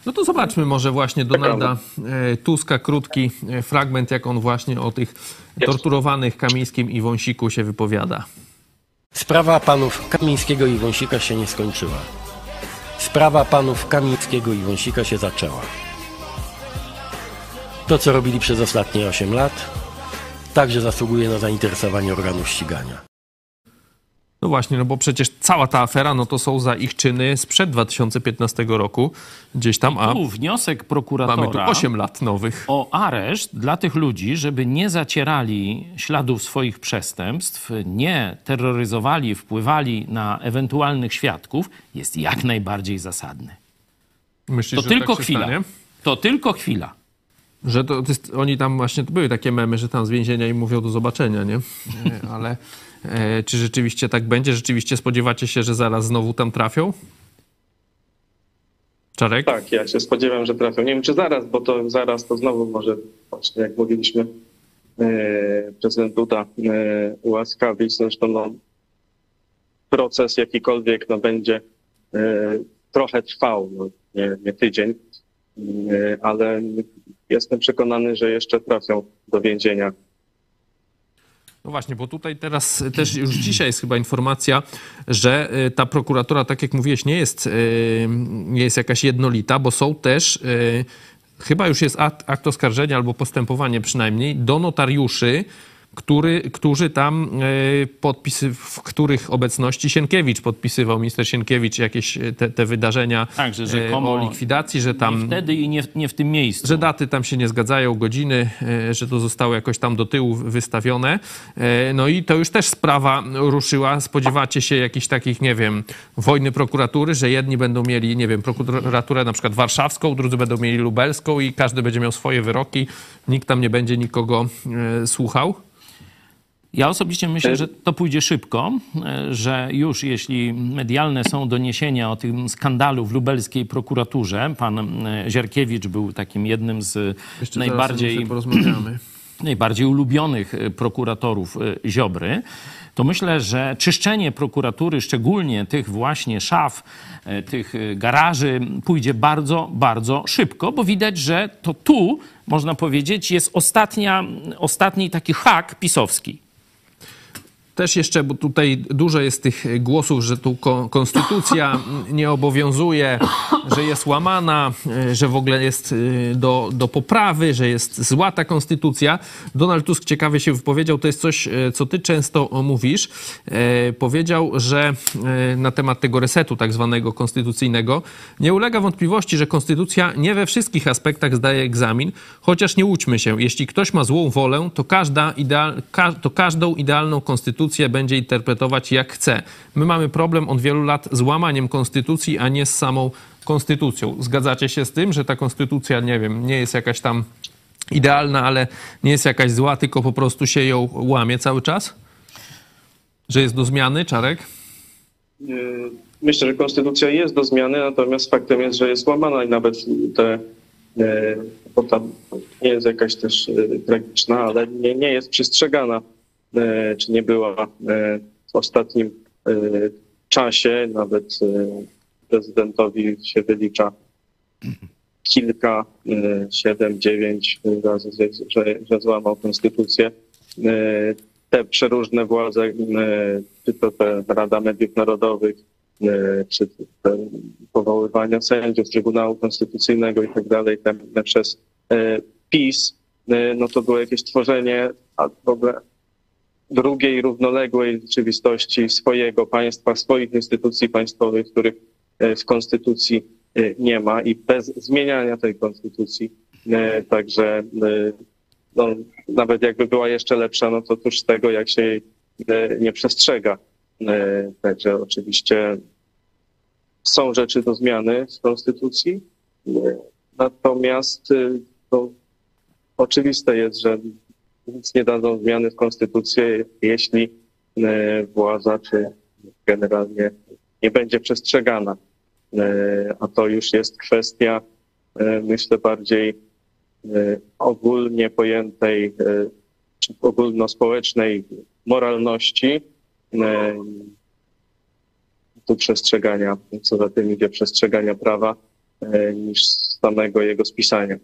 No to zobaczmy może właśnie Donalda e, Tuska, krótki e, fragment, jak on właśnie o tych torturowanych Kamińskim i Wąsiku się wypowiada. Sprawa panów Kamińskiego i Wąsika się nie skończyła. Sprawa panów Kamińskiego i Wąsika się zaczęła. To, co robili przez ostatnie 8 lat, także zasługuje na zainteresowanie organów ścigania. No właśnie, no bo przecież cała ta afera, no to są za ich czyny sprzed 2015 roku, gdzieś tam, a Tu wniosek prokuratora mamy tu 8 lat nowych. o areszt dla tych ludzi, żeby nie zacierali śladów swoich przestępstw, nie terroryzowali, wpływali na ewentualnych świadków, jest jak najbardziej zasadny. Myślisz, To że tylko tak się chwila. stanie? To tylko chwila. Że to, to jest, oni tam właśnie, to były takie memy, że tam z więzienia im mówią do zobaczenia, nie? E, Ale czy rzeczywiście tak będzie? Rzeczywiście spodziewacie się, że zaraz znowu tam trafią? Czarek? Tak, ja się spodziewam, że trafią. Nie wiem, czy zaraz, bo to zaraz to znowu może, właśnie jak mówiliśmy, e, prezydent Duda e, ułaskawić. Zresztą no, proces jakikolwiek no, będzie e, trochę trwał, no, nie, nie tydzień, e, ale jestem przekonany, że jeszcze trafią do więzienia. No właśnie, bo tutaj teraz też już dzisiaj jest chyba informacja, że y, ta prokuratura, tak jak mówiłeś, nie jest, y, nie jest jakaś jednolita, bo są też, y, chyba już jest akt, akt oskarżenia albo postępowanie przynajmniej, do notariuszy, który, którzy tam e, podpisy, w których obecności Sienkiewicz podpisywał, minister Sienkiewicz, jakieś e, te, te wydarzenia Tak, że e, rzekomo o likwidacji, że tam... Nie wtedy i nie, w- nie w tym miejscu. Że daty tam się nie zgadzają, godziny, że to zostało jakoś tam do tyłu wystawione. No i to już też sprawa ruszyła. Spodziewacie się jakichś takich, nie wiem, wojny prokuratury, że jedni będą mieli, nie wiem, prokuraturę na przykład warszawską, drudzy będą mieli lubelską i każdy będzie miał swoje wyroki. Nikt tam nie będzie nikogo słuchał. Ja osobiście myślę, że to pójdzie szybko, e, że już jeśli medialne są doniesienia o tym skandalu w lubelskiej prokuraturze, pan e, Zierkiewicz był takim jednym z Jeszcze najbardziej <clears throat> najbardziej ulubionych e, prokuratorów e, Ziobry, to myślę, że czyszczenie prokuratury, szczególnie tych właśnie szaf, e, tych e, garaży, pójdzie bardzo, bardzo szybko, bo widać, że to tu, można powiedzieć, jest ostatnia, ostatni taki hak pisowski. Też jeszcze, bo tutaj dużo jest tych głosów, że tu ko- konstytucja nie obowiązuje, że jest łamana, e, że w ogóle jest e, do, do poprawy, że jest zła ta konstytucja. Donald Tusk ciekawie się wypowiedział, to jest coś, e, co ty często mówisz. Powiedział, że na temat tego resetu tak zwanego konstytucyjnego nie ulega wątpliwości, że konstytucja nie we wszystkich aspektach zdaje egzamin, chociaż nie łudźmy się, jeśli ktoś ma złą wolę, to, każda ideal, to każdą idealną konstytucję będzie interpretować jak chce. My mamy problem od wielu lat z łamaniem konstytucji, a nie z samą konstytucją. Zgadzacie się z tym, że ta konstytucja, nie wiem, nie jest jakaś tam idealna, ale nie jest jakaś zła, tylko po prostu się ją łamie cały czas? Że jest do zmiany, Czarek? Yy, Myślę, że konstytucja jest do zmiany, natomiast faktem jest, że jest łamana i nawet te, e, bo tam nie jest jakaś też e, tragiczna, ale nie, nie jest przestrzegana, czy nie była e, w ostatnim e, czasie. Nawet e, prezydentowi się wylicza kilka, e, siedem, dziewięć razy, że, że złamał konstytucję. E, Te przeróżne władze, e, czy to te Rada Mediów Narodowych, e, czy te powoływania sędziów Trybunału Konstytucyjnego i tak dalej, przez e, PiS, e, no to było jakieś tworzenie w ogóle drugiej, równoległej rzeczywistości swojego państwa, swoich instytucji państwowych, których e, w konstytucji e, nie ma i bez zmieniania tej konstytucji. e, Także no, nawet jakby była jeszcze lepsza, no to cóż z tego, jak się jej nie przestrzega. Także oczywiście są rzeczy do zmiany w konstytucji, natomiast to oczywiste jest, że nic nie dadzą zmiany w konstytucji, jeśli e, władza czy generalnie nie będzie przestrzegana. E, A to już jest kwestia, e, myślę, bardziej ogólnie pojętej, czy ogólnospołecznej moralności, tu przestrzegania, co za tym idzie przestrzegania prawa, niż samego jego spisania.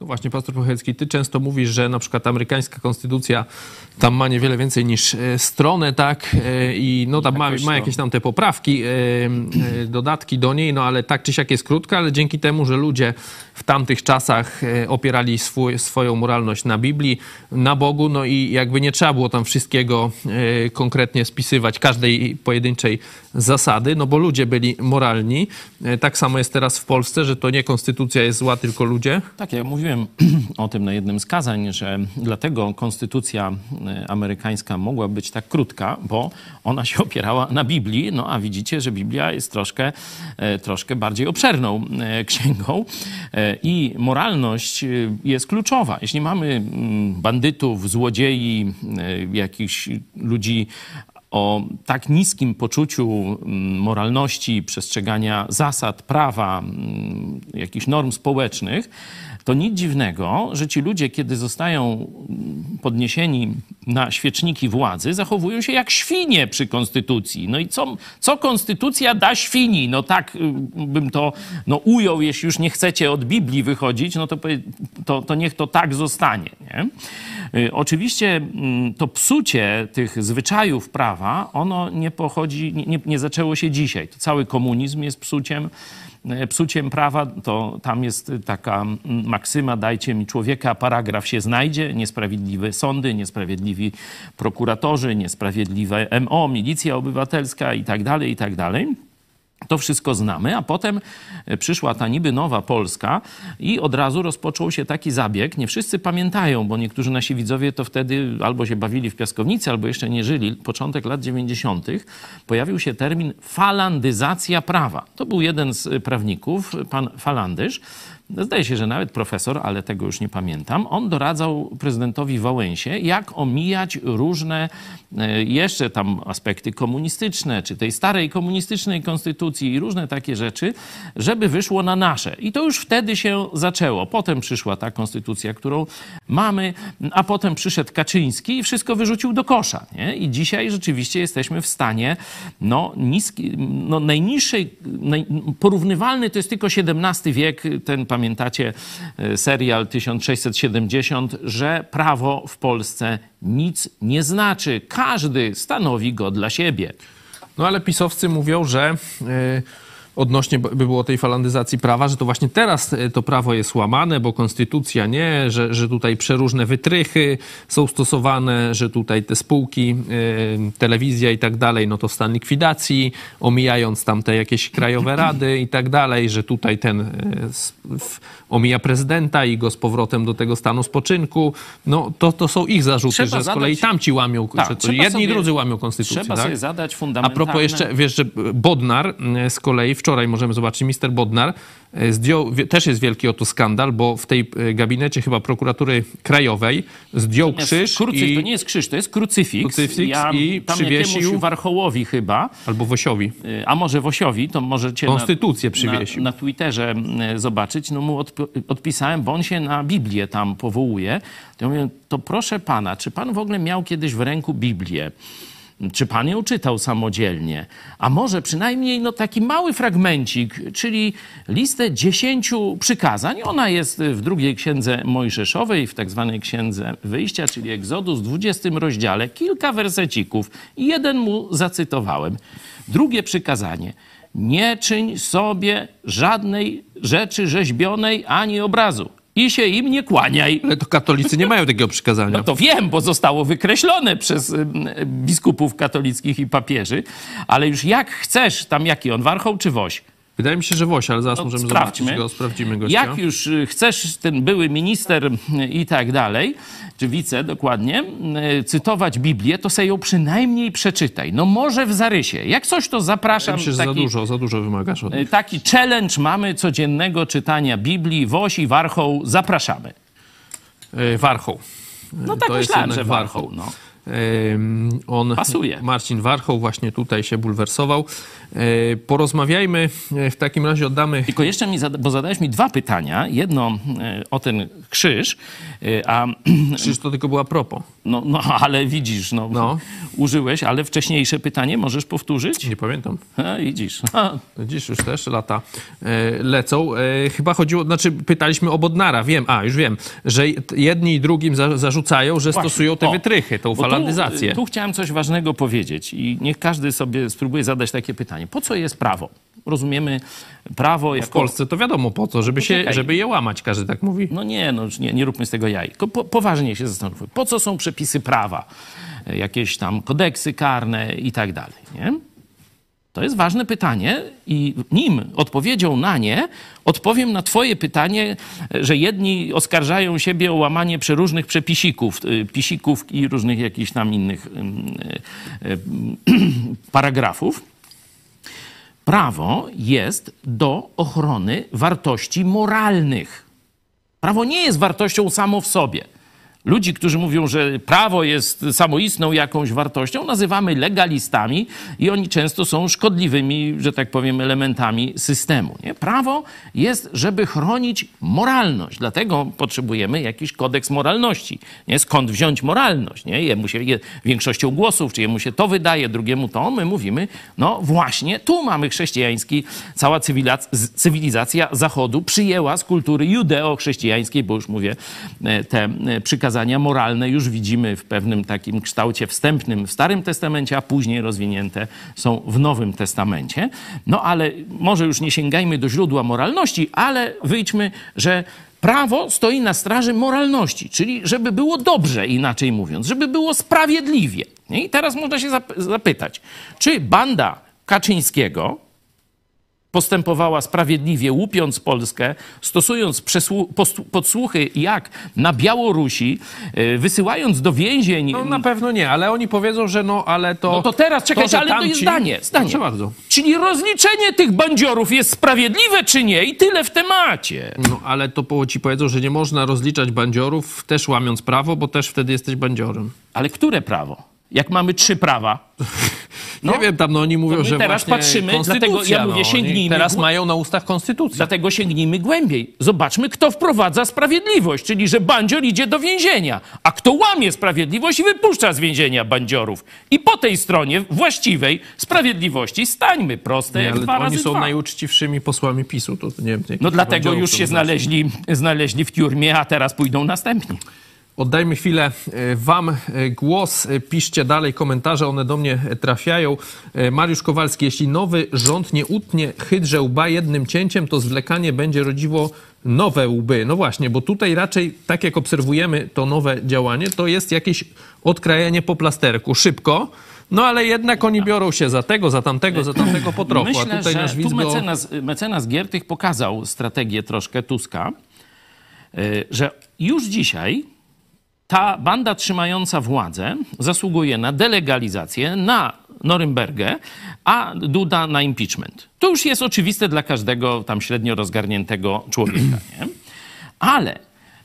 No właśnie, pastor Pochecki, ty często mówisz, że na przykład amerykańska konstytucja tam ma niewiele więcej niż e, stronę, tak? E, I no tam ma, ma to- jakieś tam te poprawki, e, dodatki do niej, no ale tak czy siak jest krótka, ale dzięki temu, że ludzie w tamtych czasach opierali swój, swoją moralność na Biblii, na Bogu, no i jakby nie trzeba było tam wszystkiego konkretnie spisywać, każdej pojedynczej zasady, no bo ludzie byli moralni. Tak samo jest teraz w Polsce, że to nie konstytucja jest zła, tylko ludzie. Tak, ja mówiłem <clears throat> o tym na jednym z kazań, że dlatego konstytucja e, amerykańska mogła być tak krótka, bo ona się <laughs> opierała na Biblii, no a widzicie, że Biblia jest troszkę, e, troszkę bardziej obszerną e, <laughs> księgą i moralność jest kluczowa. Jeśli mamy mm, bandytów, złodziei, jakichś ludzi o tak niskim poczuciu mm, moralności, przestrzegania zasad, prawa, mm, jakichś norm społecznych, to nic dziwnego, że ci ludzie, kiedy zostają podniesieni na świeczniki władzy, zachowują się jak świnie przy konstytucji. No i co, co konstytucja da świni? No tak y, bym to no, ujął, jeśli już nie chcecie od Biblii wychodzić, no to, to, to niech to tak zostanie. Nie? Y, Oczywiście mm, to psucie tych zwyczajów prawa, ono nie pochodzi, nie, nie, zaczęło się dzisiaj. To cały komunizm jest psuciem psuciem prawa, to tam jest taka mm, maksyma, dajcie mi człowieka, paragraf się znajdzie, niesprawiedliwe sądy, niesprawiedliwi prokuratorzy, niesprawiedliwe MO, milicja obywatelska i tak dalej, i tak dalej. To wszystko znamy, a potem e, przyszła ta niby nowa Polska i od razu rozpoczął się taki zabieg. Nie wszyscy pamiętają, bo niektórzy nasi widzowie to wtedy albo się bawili w piaskownicy, albo jeszcze nie żyli. Początek lat 90. pojawił się termin falandyzacja prawa. To był jeden z prawników, pan Falandysz. Zdaje się, że nawet profesor, ale tego już nie pamiętam. On doradzał prezydentowi Wałęsie, jak omijać różne e, jeszcze tam aspekty komunistyczne, czy tej starej komunistycznej konstytucji i różne takie rzeczy, żeby wyszło na nasze. I to już wtedy się zaczęło. Potem przyszła ta konstytucja, którą mamy, a potem przyszedł Kaczyński i wszystko wyrzucił do kosza. Nie? I dzisiaj rzeczywiście jesteśmy w stanie no, niski, no najniższej, naj, porównywalny to jest tylko XVII wiek, ten pamiętacie e, serial 1670, że prawo w Polsce nic nie znaczy. Każdy stanowi go dla siebie. No ale pisowcy mówią, że e, odnośnie by było tej falandyzacji prawa, że to właśnie teraz e, to prawo jest łamane, bo konstytucja nie, że, że tutaj przeróżne wytrychy są stosowane, że tutaj te spółki, e, telewizja i tak dalej, no to stan likwidacji, omijając tam te jakieś krajowe rady i tak dalej, że tutaj ten e, w- omija prezydenta i go z powrotem do tego stanu spoczynku. No to, to są ich zarzuty, Trzeba że z kolei zadać- tamci łamią, Tak, że to jedni sobie- i drudzy łamią konstytucję. Trzeba tak? sobie zadać A fundamentalne... propos jeszcze, wiesz, że Bodnar z kolei, wczoraj możemy zobaczyć, mister Bodnar e, zdjął, też jest wielki oto skandal, bo w tej e, gabinecie chyba prokuratury krajowej zdjął Natomiast krzyż krucyf, i, To nie jest krzyż, to jest krucyfiks. Krucyfiks ja i tam przywiesił- warchołowi chyba, albo Wosiowi. y, a może Wosiowi, to możecie Konstytucję na, przywiesił. Na, na Twitterze zobaczyć. No mu odp- odpisałem, bo on się na Biblię tam powołuje. To ja mówię, to proszę pana, czy pan w ogóle miał kiedyś w ręku Biblię? Czy pan ją czytał samodzielnie? A może przynajmniej no, taki mały fragmencik, czyli listę dziesięciu przykazań. Ona jest w drugiej księdze Mojżeszowej, w tak zwanej księdze wyjścia, czyli Egzodus, w 20 rozdziale, kilka wersecików. Jeden mu zacytowałem. Drugie przykazanie. Nie czyń sobie żadnej rzeczy rzeźbionej ani obrazu. I się im nie kłaniaj. Ale to katolicy nie mają takiego przykazania. No to wiem, bo zostało wykreślone przez biskupów katolickich i papieży, ale już jak chcesz, tam jaki on, warchoł czy woś? Wydaje mi się, że Woś, ale zaraz No, możemy sprawdźmy. zobaczyć go, sprawdzimy gościa. Jak już y, chcesz, ten były minister y, i tak dalej, czy wice dokładnie, y, cytować Biblię, to sobie ją przynajmniej przeczytaj. No może w zarysie. Jak coś, to zapraszam. się, że za taki, dużo, za dużo wymagasz od nich. taki challenge mamy codziennego czytania Biblii. Woś i warchoł zapraszamy. E, Warchoł. No tak To myślałem, że warchoł. No. On, Pasuje. Marcin Warchoł właśnie tutaj się bulwersował. E, Porozmawiajmy, e, w takim razie oddamy... Tylko jeszcze mi, zada- bo zadałeś mi dwa pytania. Jedno e, o ten krzyż, a <clears throat> Przecież to tylko była propos. no, no <laughs> ale widzisz, no, No. użyłeś, ale wcześniejsze pytanie możesz powtórzyć? Nie pamiętam. A, widzisz. A, Dziś już też lata lecą. Chyba chodziło, znaczy pytaliśmy o Bodnara, wiem, a już wiem, że jedni i drugim za, zarzucają, że Właśnie. stosują te O. wytrychy, tą Bo falandyzację. Tu, tu chciałem coś ważnego powiedzieć i niech każdy sobie spróbuje zadać takie pytanie. Po co jest prawo? Rozumiemy prawo W jako... Polsce to wiadomo po co, żeby, się, żeby je łamać, każdy tak mówi. No nie, no nie, nie róbmy z tego jaj. Po, poważnie się zastanówmy. Po co są przepisy prawa? E, Jakieś tam kodeksy karne i tak dalej, nie? To jest ważne pytanie i nim odpowiedzią na nie, odpowiem na twoje pytanie, że jedni oskarżają siebie o łamanie przeróżnych przepisików, y, pisików i różnych jakichś tam innych y, y, paragrafów. Prawo jest do ochrony wartości moralnych. Prawo nie jest wartością samo w sobie. Ludzi, którzy mówią, że prawo jest samoistną jakąś wartością, nazywamy legalistami i oni często są szkodliwymi, że tak powiem, elementami systemu. Nie? Prawo jest, żeby chronić moralność. Dlatego potrzebujemy jakiś kodeks moralności. Nie? Skąd wziąć moralność? Nie? Jemu się je, większością głosów, czy jemu się to wydaje, drugiemu to. My mówimy, no właśnie, tu mamy chrześcijański, cała cywilizacja, Zachodu przyjęła z kultury judeo-chrześcijańskiej, bo już mówię, e, te e, przykazania przykazania moralne już widzimy w pewnym takim kształcie wstępnym w Starym Testamencie, a później rozwinięte są w Nowym Testamencie. No ale może już nie sięgajmy do źródła moralności, ale wyjdźmy, że prawo stoi na straży moralności, czyli żeby było dobrze, inaczej mówiąc, żeby było sprawiedliwie. I teraz można się zapytać, czy banda Kaczyńskiego, postępowała sprawiedliwie, łupiąc Polskę, stosując podsłuchy jak na Białorusi, yy, wysyłając do więzień. No na pewno nie, ale oni powiedzą, że no ale to... No to teraz czekajcie, to, ale tamci... to jest zdanie. zdanie. Proszę bardzo. Czyli rozliczenie tych bandziorów jest sprawiedliwe czy nie i tyle w temacie. No ale to ci powiedzą, że nie można rozliczać bandziorów też łamiąc prawo, bo też wtedy jesteś bandziorem. Ale które prawo? Jak mamy trzy prawa. No, <laughs> nie wiem, tam no, oni mówią, że teraz patrzymy, dlatego ja mówię, no, sięgnijmy. Teraz mają na ustach konstytucję. Dlatego sięgnijmy głębiej. Zobaczmy, kto wprowadza sprawiedliwość, czyli że bandzior idzie do więzienia, a kto łamie sprawiedliwość i wypuszcza z więzienia bandziorów. I po tej stronie właściwej sprawiedliwości stańmy proste nie, jak dwa oni razy są dwa. najuczciwszymi posłami PiSu. To nie wiem, no dlatego już się znaleźli, znaleźli w tiurmie, a teraz pójdą następni. Oddajmy chwilę e, Wam e, głos. E, piszcie dalej komentarze, one do mnie trafiają. Mariusz Kowalski, jeśli nowy rząd nie utnie hydrze łba jednym cięciem, to zwlekanie będzie rodziło nowe łby. No właśnie, bo tutaj raczej, tak jak obserwujemy to nowe działanie, to jest jakieś odkrajanie po plasterku, szybko. No ale jednak oni biorą się za tego, za tamtego, za tamtego po trochu. Myślę, A tutaj że nasz tu Wizgo... mecenas, mecenas Giertych pokazał strategię troszkę Tuska, że już dzisiaj ta banda trzymająca władzę zasługuje na delegalizację, na Norymbergę, a Duda na impeachment. To już jest oczywiste dla każdego tam średnio rozgarniętego człowieka. Ale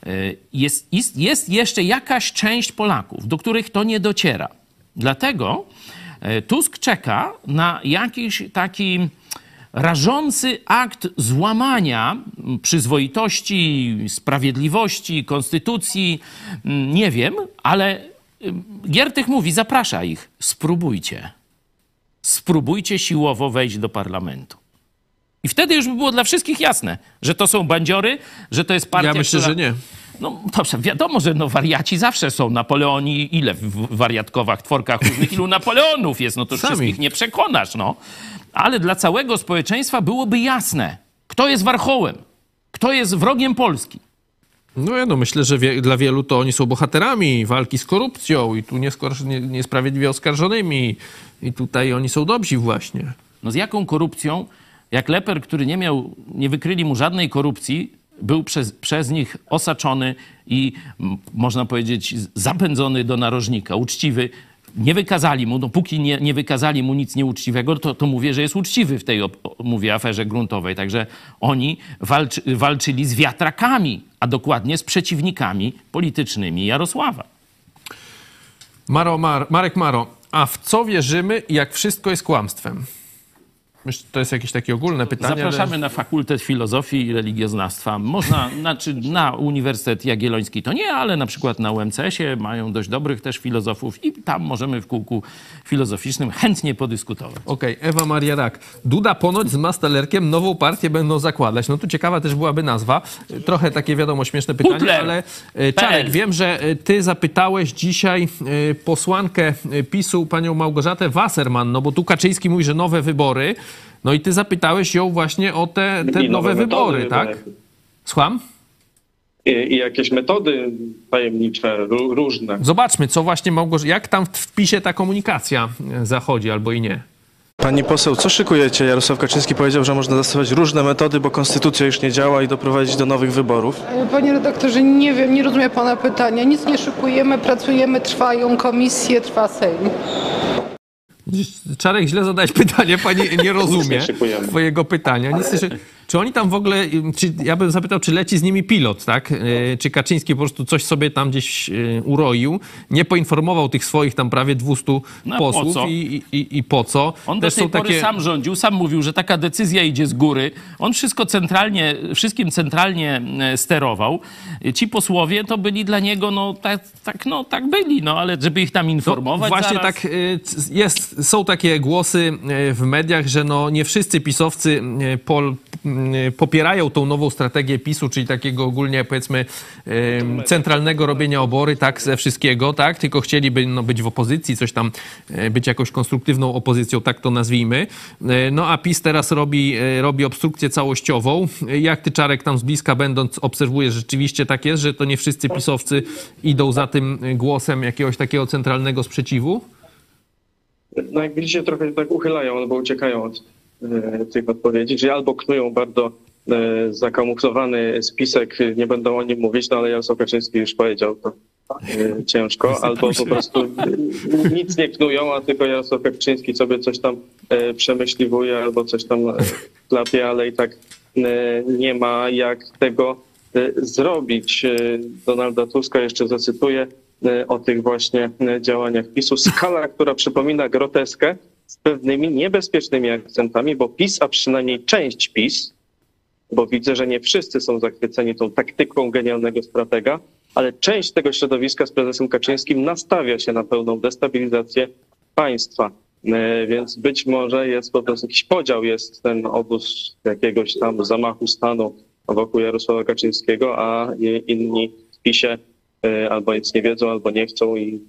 y, jest, jest, jest jeszcze jakaś część Polaków, do których to nie dociera. Dlatego y, Tusk czeka na jakiś taki rażący akt złamania przyzwoitości, sprawiedliwości, konstytucji, mm, nie wiem, ale Giertych mówi, zaprasza ich, spróbujcie. Spróbujcie siłowo wejść do parlamentu. I wtedy już by było dla wszystkich jasne, że to są bandziory, że to jest partia, Ja myślę, która... że nie. No dobrze, wiadomo, że no, wariaci zawsze są. Napoleoni, ile w wariatkowach, tworkach różnych, ilu Napoleonów jest, no to Sami. wszystkich nie przekonasz, no ale dla całego społeczeństwa byłoby jasne, kto jest warchołem, kto jest wrogiem Polski. No ja no, myślę, że wie, dla wielu to oni są bohaterami walki z korupcją i tu nieskor- nie, niesprawiedliwie oskarżonymi i tutaj oni są dobrzy właśnie. No z jaką korupcją? Jak Leper, który nie miał, nie wykryli mu żadnej korupcji, był przez, przez nich osaczony i można powiedzieć zapędzony do narożnika, uczciwy, nie wykazali mu, dopóki nie, nie wykazali mu nic nieuczciwego, to, to mówię, że jest uczciwy w tej, mówię, aferze gruntowej. Także oni walczy, walczyli z wiatrakami, a dokładnie z przeciwnikami politycznymi Jarosława. Maro, Mar, Marek Maro, a w co wierzymy, jak wszystko jest kłamstwem? Myślę, to jest jakieś takie ogólne pytanie. Zapraszamy ale... na Fakultet Filozofii i Religioznawstwa. Można, <laughs> znaczy na Uniwersytet Jagielloński to nie, ale na przykład na UMCS-ie mają dość dobrych też filozofów i tam możemy w kółku filozoficznym chętnie podyskutować. Okej, okay. Ewa Maria Rak. Duda ponoć z Mastalerkiem nową partię będą zakładać. No tu ciekawa też byłaby nazwa. Trochę takie wiadomo śmieszne pytanie, Putler. ale e, Czarek, wiem, że e, ty zapytałeś dzisiaj e, posłankę PiSu, panią Małgorzatę Wasserman, no bo tu Kaczyński mówi, że nowe wybory. No i ty zapytałeś ją właśnie o te, te nowe, nowe wybory, tak? Słucham? I, I, jakieś metody tajemnicze, różne. Zobaczmy, co właśnie Małgorzata, jak tam w PiSie ta komunikacja e, zachodzi albo i nie. Pani poseł, co szykujecie? Jarosław Kaczyński powiedział, że można zastosować różne metody, bo konstytucja już nie działa i doprowadzić do nowych wyborów. Panie redaktorze, nie wiem, nie rozumiem pana pytania. Nic nie szykujemy, pracujemy, trwają komisje, trwa Sejm. Czarek, źle zadałeś <laughs> pytanie, pani nie rozumie twojego pytania. Nic, czy oni tam w ogóle, czy, ja bym zapytał, czy leci z nimi pilot, tak? E, czy Kaczyński po prostu coś sobie tam gdzieś e, uroił, nie poinformował tych swoich tam prawie 200 no, posłów po i, i, i, po co? On Też do tej pory takie... sam rządził, sam mówił, że taka decyzja idzie z góry. On wszystko centralnie, wszystkim centralnie e, sterował. Ci posłowie to byli dla niego, no tak, tak, no, tak byli, no ale żeby ich tam informować no, Właśnie zaraz... tak jest, są takie głosy w mediach, że no nie wszyscy pisowcy pol, popierają tą nową strategię PiSu, czyli takiego ogólnie powiedzmy em, centralnego robienia obory, tak, ze wszystkiego, tak, tylko chcieliby no, być w opozycji, coś tam, e, być jakąś konstruktywną opozycją, tak to nazwijmy. No a PiS teraz robi, robi obstrukcję całościową. Jak ty, Czarek, tam z bliska będąc, obserwujesz, rzeczywiście tak jest, że to nie wszyscy pisowcy idą za tym głosem jakiegoś takiego centralnego sprzeciwu? No jak widzicie, trochę tak uchylają albo uciekają od tych odpowiedzi, czyli albo knują bardzo e, zakamuflowany spisek, e, nie będą o nim mówić, no ale Jarosław Kaczyński już powiedział, to e, ciężko, <laughs> albo po prostu e, nic nie knują, a tylko Jarosław Kaczyński sobie coś tam e, przemyśliwuje albo coś tam e, klapie, ale i tak e, nie ma jak tego e, zrobić. E, Donalda Tuska jeszcze zacytuję e, o tych właśnie e, działaniach PiSu. Skala, która przypomina groteskę z pewnymi niebezpiecznymi akcentami, bo PiS, a przynajmniej część PiS, bo widzę, że nie wszyscy są zachwyceni tą taktyką genialnego stratega, ale część tego środowiska z prezesem Kaczyńskim nastawia się na pełną destabilizację państwa. E, Więc być może jest po prostu jakiś podział, jest ten obóz jakiegoś tam zamachu stanu wokół Jarosława Kaczyńskiego, a inni w PiSie e, albo nic nie wiedzą, albo nie chcą i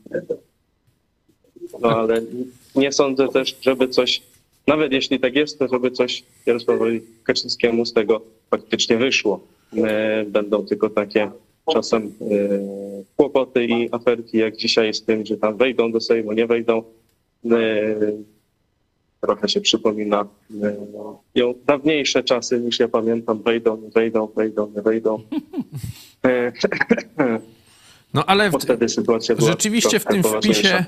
no ale nie sądzę też, żeby coś, nawet jeśli tak jest, to żeby coś Jarosławowi Kaczyńskiemu z tego faktycznie wyszło. E, Będą tylko takie czasem e, kłopoty i aferki, jak dzisiaj z tym, że tam wejdą do Sejmu, nie wejdą. E, Trochę się przypomina ją dawniejsze czasy niż ja pamiętam. Wejdą, wejdą, wejdą, wejdą. <laughs> No ale Bo wtedy sytuacja była rzeczywiście w tym wpisie,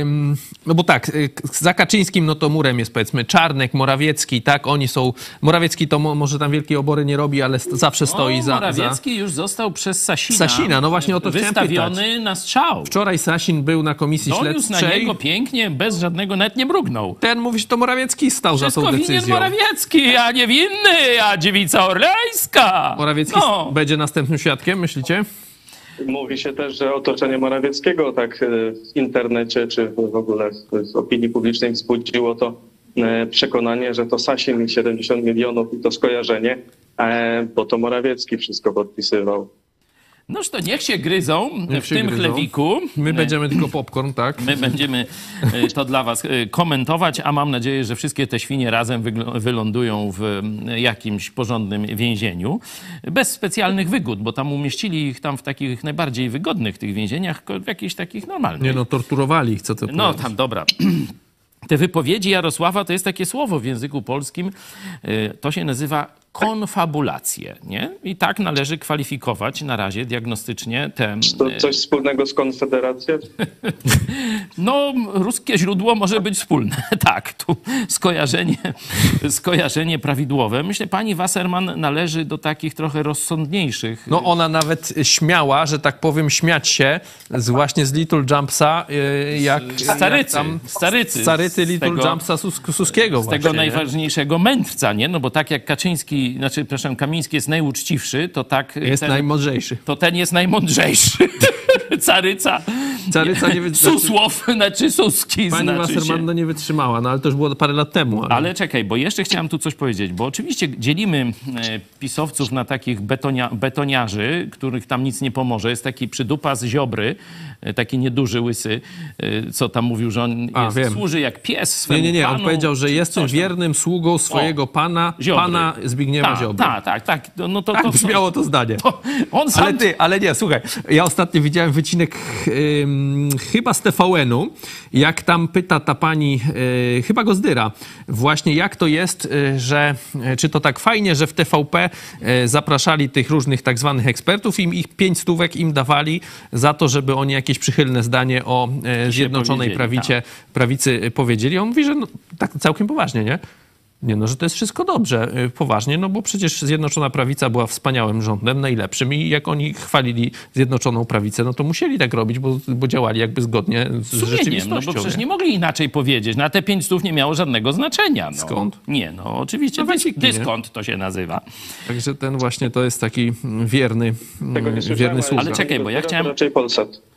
ym, no bo tak, y, za Kaczyńskim no to murem jest powiedzmy Czarnek, Morawiecki, tak, oni są, Morawiecki to mo, może tam wielkiej obory nie robi, ale st- zawsze stoi o, za, za... Morawiecki już został przez Sasina, Sasina, no właśnie o to chciałem wystawiony na strzał. Wczoraj Sasin był na komisji Doniósł na śledczej. niego pięknie, bez żadnego, nawet nie mrugnął. Ten mówi, że to Morawiecki stał za Wszystko tą winien decyzją. Morawiecki, a nie winny, a dziewica orleńska. Morawiecki No. będzie następnym świadkiem, myślicie? Mówi się też, że otoczenie Morawieckiego tak e, w internecie czy w ogóle w, opinii publicznej wzbudziło to e, przekonanie, że to Sasin i 70 milionów i to skojarzenie, e, bo to Morawiecki wszystko podpisywał. Noż to niech się gryzą Niech w się tym gryzą. chlewiku. My będziemy tylko popcorn, tak? My będziemy y, to dla was y, komentować, a mam nadzieję, że wszystkie te świnie razem wylądują w y, jakimś porządnym więzieniu. Bez specjalnych wygód, bo tam umieścili ich tam w takich najbardziej wygodnych tych więzieniach, w jakichś takich normalnych. Nie no, torturowali ich, co to No tam, dobra. Te wypowiedzi Jarosława to jest takie słowo w języku polskim, to się nazywa konfabulacje, nie? I tak należy kwalifikować na razie diagnostycznie te... To coś wspólnego z Konfederacją? <laughs> No, ruskie źródło może być wspólne. <laughs> Tak, tu skojarzenie, skojarzenie prawidłowe. Myślę, pani Wasserman należy do takich trochę rozsądniejszych. No ona nawet śmiała, że tak powiem, śmiać się z właśnie z Little Jumpsa, y, jak... Starycy, jak tam, starycy. Little tego- Jumpsa Sus Suskiego z właśnie, tego nie? najważniejszego mędrca, nie? No bo tak jak Kaczyński, znaczy, przepraszam, Kamiński jest najuczciwszy, to tak... Jest ten, najmądrzejszy. To ten jest najmądrzejszy. <laughs> Caryca. Caryca nie Susłow, znaczy Suski Pani znaczy się. Wasserman no nie wytrzymała, no ale to już było parę lat temu. Ale... Ale czekaj, bo jeszcze chciałem tu coś powiedzieć, bo oczywiście dzielimy e, pisowców na takich betonia, betoniarzy, których tam nic nie pomoże. Jest taki przydupa z Ziobry, taki nieduży, łysy, e, co tam mówił, że on A, jest, wiem. służy jak pies swemu Nie, nie, nie, on panu, powiedział, że jestem wiernym sługą swojego pana, Ziobry. pana Zbigniewa Tak, Ziobry. Tak, tak, tak. No to, Tak to, brzmiało to zdanie. on sam Ale ty, ale nie, słuchaj, ja ostatnio widziałem wycinek chyba z TVN-u, jak tam pyta ta pani, y, chyba Gozdyra, właśnie jak to jest, y, że y, czy to tak fajnie, że w TVP y, zapraszali tych różnych tak zwanych ekspertów i ich pięć stówek im dawali za to, żeby oni jakieś przychylne zdanie o y, Zjednoczonej prawicie, prawicy y, powiedzieli. On mówi, że no, tak całkiem poważnie, nie? Nie, no, że to jest wszystko dobrze, y, poważnie, no bo przecież Zjednoczona Prawica była wspaniałym rządem, najlepszym i jak oni chwalili Zjednoczoną Prawicę, no to musieli tak robić, bo, bo działali jakby zgodnie z sumieniem, rzeczywistością. no bo przecież nie? mogli inaczej powiedzieć. Na te pięć stów nie miało żadnego znaczenia. No. Skąd? Nie, no oczywiście No dys, wysiki, nie? to się nazywa. Także ten właśnie to jest taki wierny, Tego nie mm, wierny sługa. Ale czekaj, bo ja chciałem- raczej Polsat.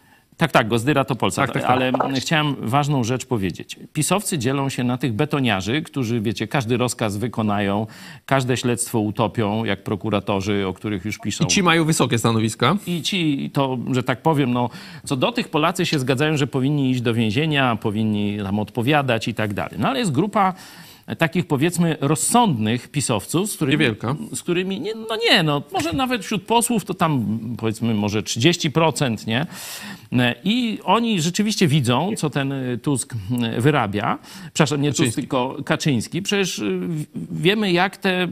Tak, tak, Gozdyra to Polsat. Tak, tak, tak. Ale chciałem ważną rzecz powiedzieć. Pisowcy dzielą się na tych betoniarzy, którzy, wiecie, każdy rozkaz wykonają, każde śledztwo utopią, jak prokuratorzy, o których już piszą. I ci mają wysokie stanowiska. I ci to, że tak powiem, no, co do tych Polacy się zgadzają, że powinni iść do więzienia, powinni tam odpowiadać i tak dalej. No ale jest grupa takich powiedzmy rozsądnych pisowców, z którymi, Niewielka. z którymi nie, no nie, no może nawet wśród posłów to tam powiedzmy może 30%, nie? I oni rzeczywiście widzą, co ten Tusk wyrabia. Przepraszam, nie Tusk, tylko Kaczyński. Przecież wiemy, jak te,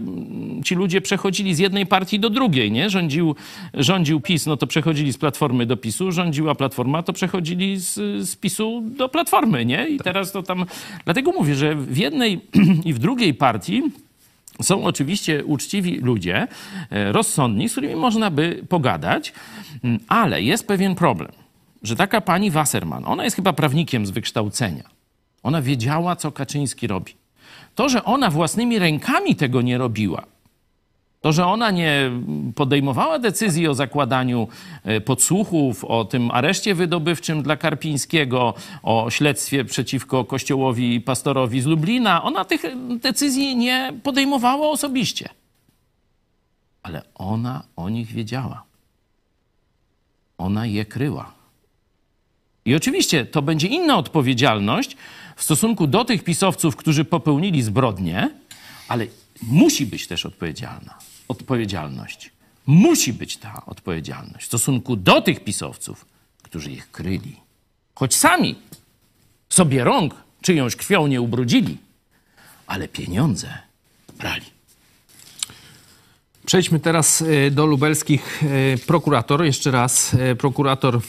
ci ludzie przechodzili z jednej partii do drugiej, nie? Rządził, rządził PiS, no to przechodzili z Platformy do PiSu, rządziła Platforma, to przechodzili z, z PiSu do Platformy, nie? I teraz to tam... Dlatego mówię, że w jednej <clears throat> i w drugiej partii są oczywiście uczciwi ludzie, e, rozsądni, z którymi można by pogadać, ale jest pewien problem, że taka pani Wasserman, ona jest chyba prawnikiem z wykształcenia. Ona wiedziała, co Kaczyński robi. To, że ona własnymi rękami tego nie robiła, to, że ona nie podejmowała decyzji o zakładaniu e, podsłuchów, o tym areszcie wydobywczym dla Karpińskiego, o śledztwie przeciwko Kościołowi Pastorowi z Lublina, ona tych decyzji nie podejmowała osobiście. Ale ona o nich wiedziała. Ona je kryła. I oczywiście to będzie inna odpowiedzialność w stosunku do tych pisowców, którzy popełnili zbrodnie, ale musi być też odpowiedzialna. Odpowiedzialność. Musi być ta odpowiedzialność w stosunku do tych pisowców, którzy ich kryli. Choć sami sobie rąk czyjąś krwią nie ubrudzili, ale pieniądze brali. Przejdźmy teraz e, do lubelskich e, prokurator. Jeszcze raz e, prokurator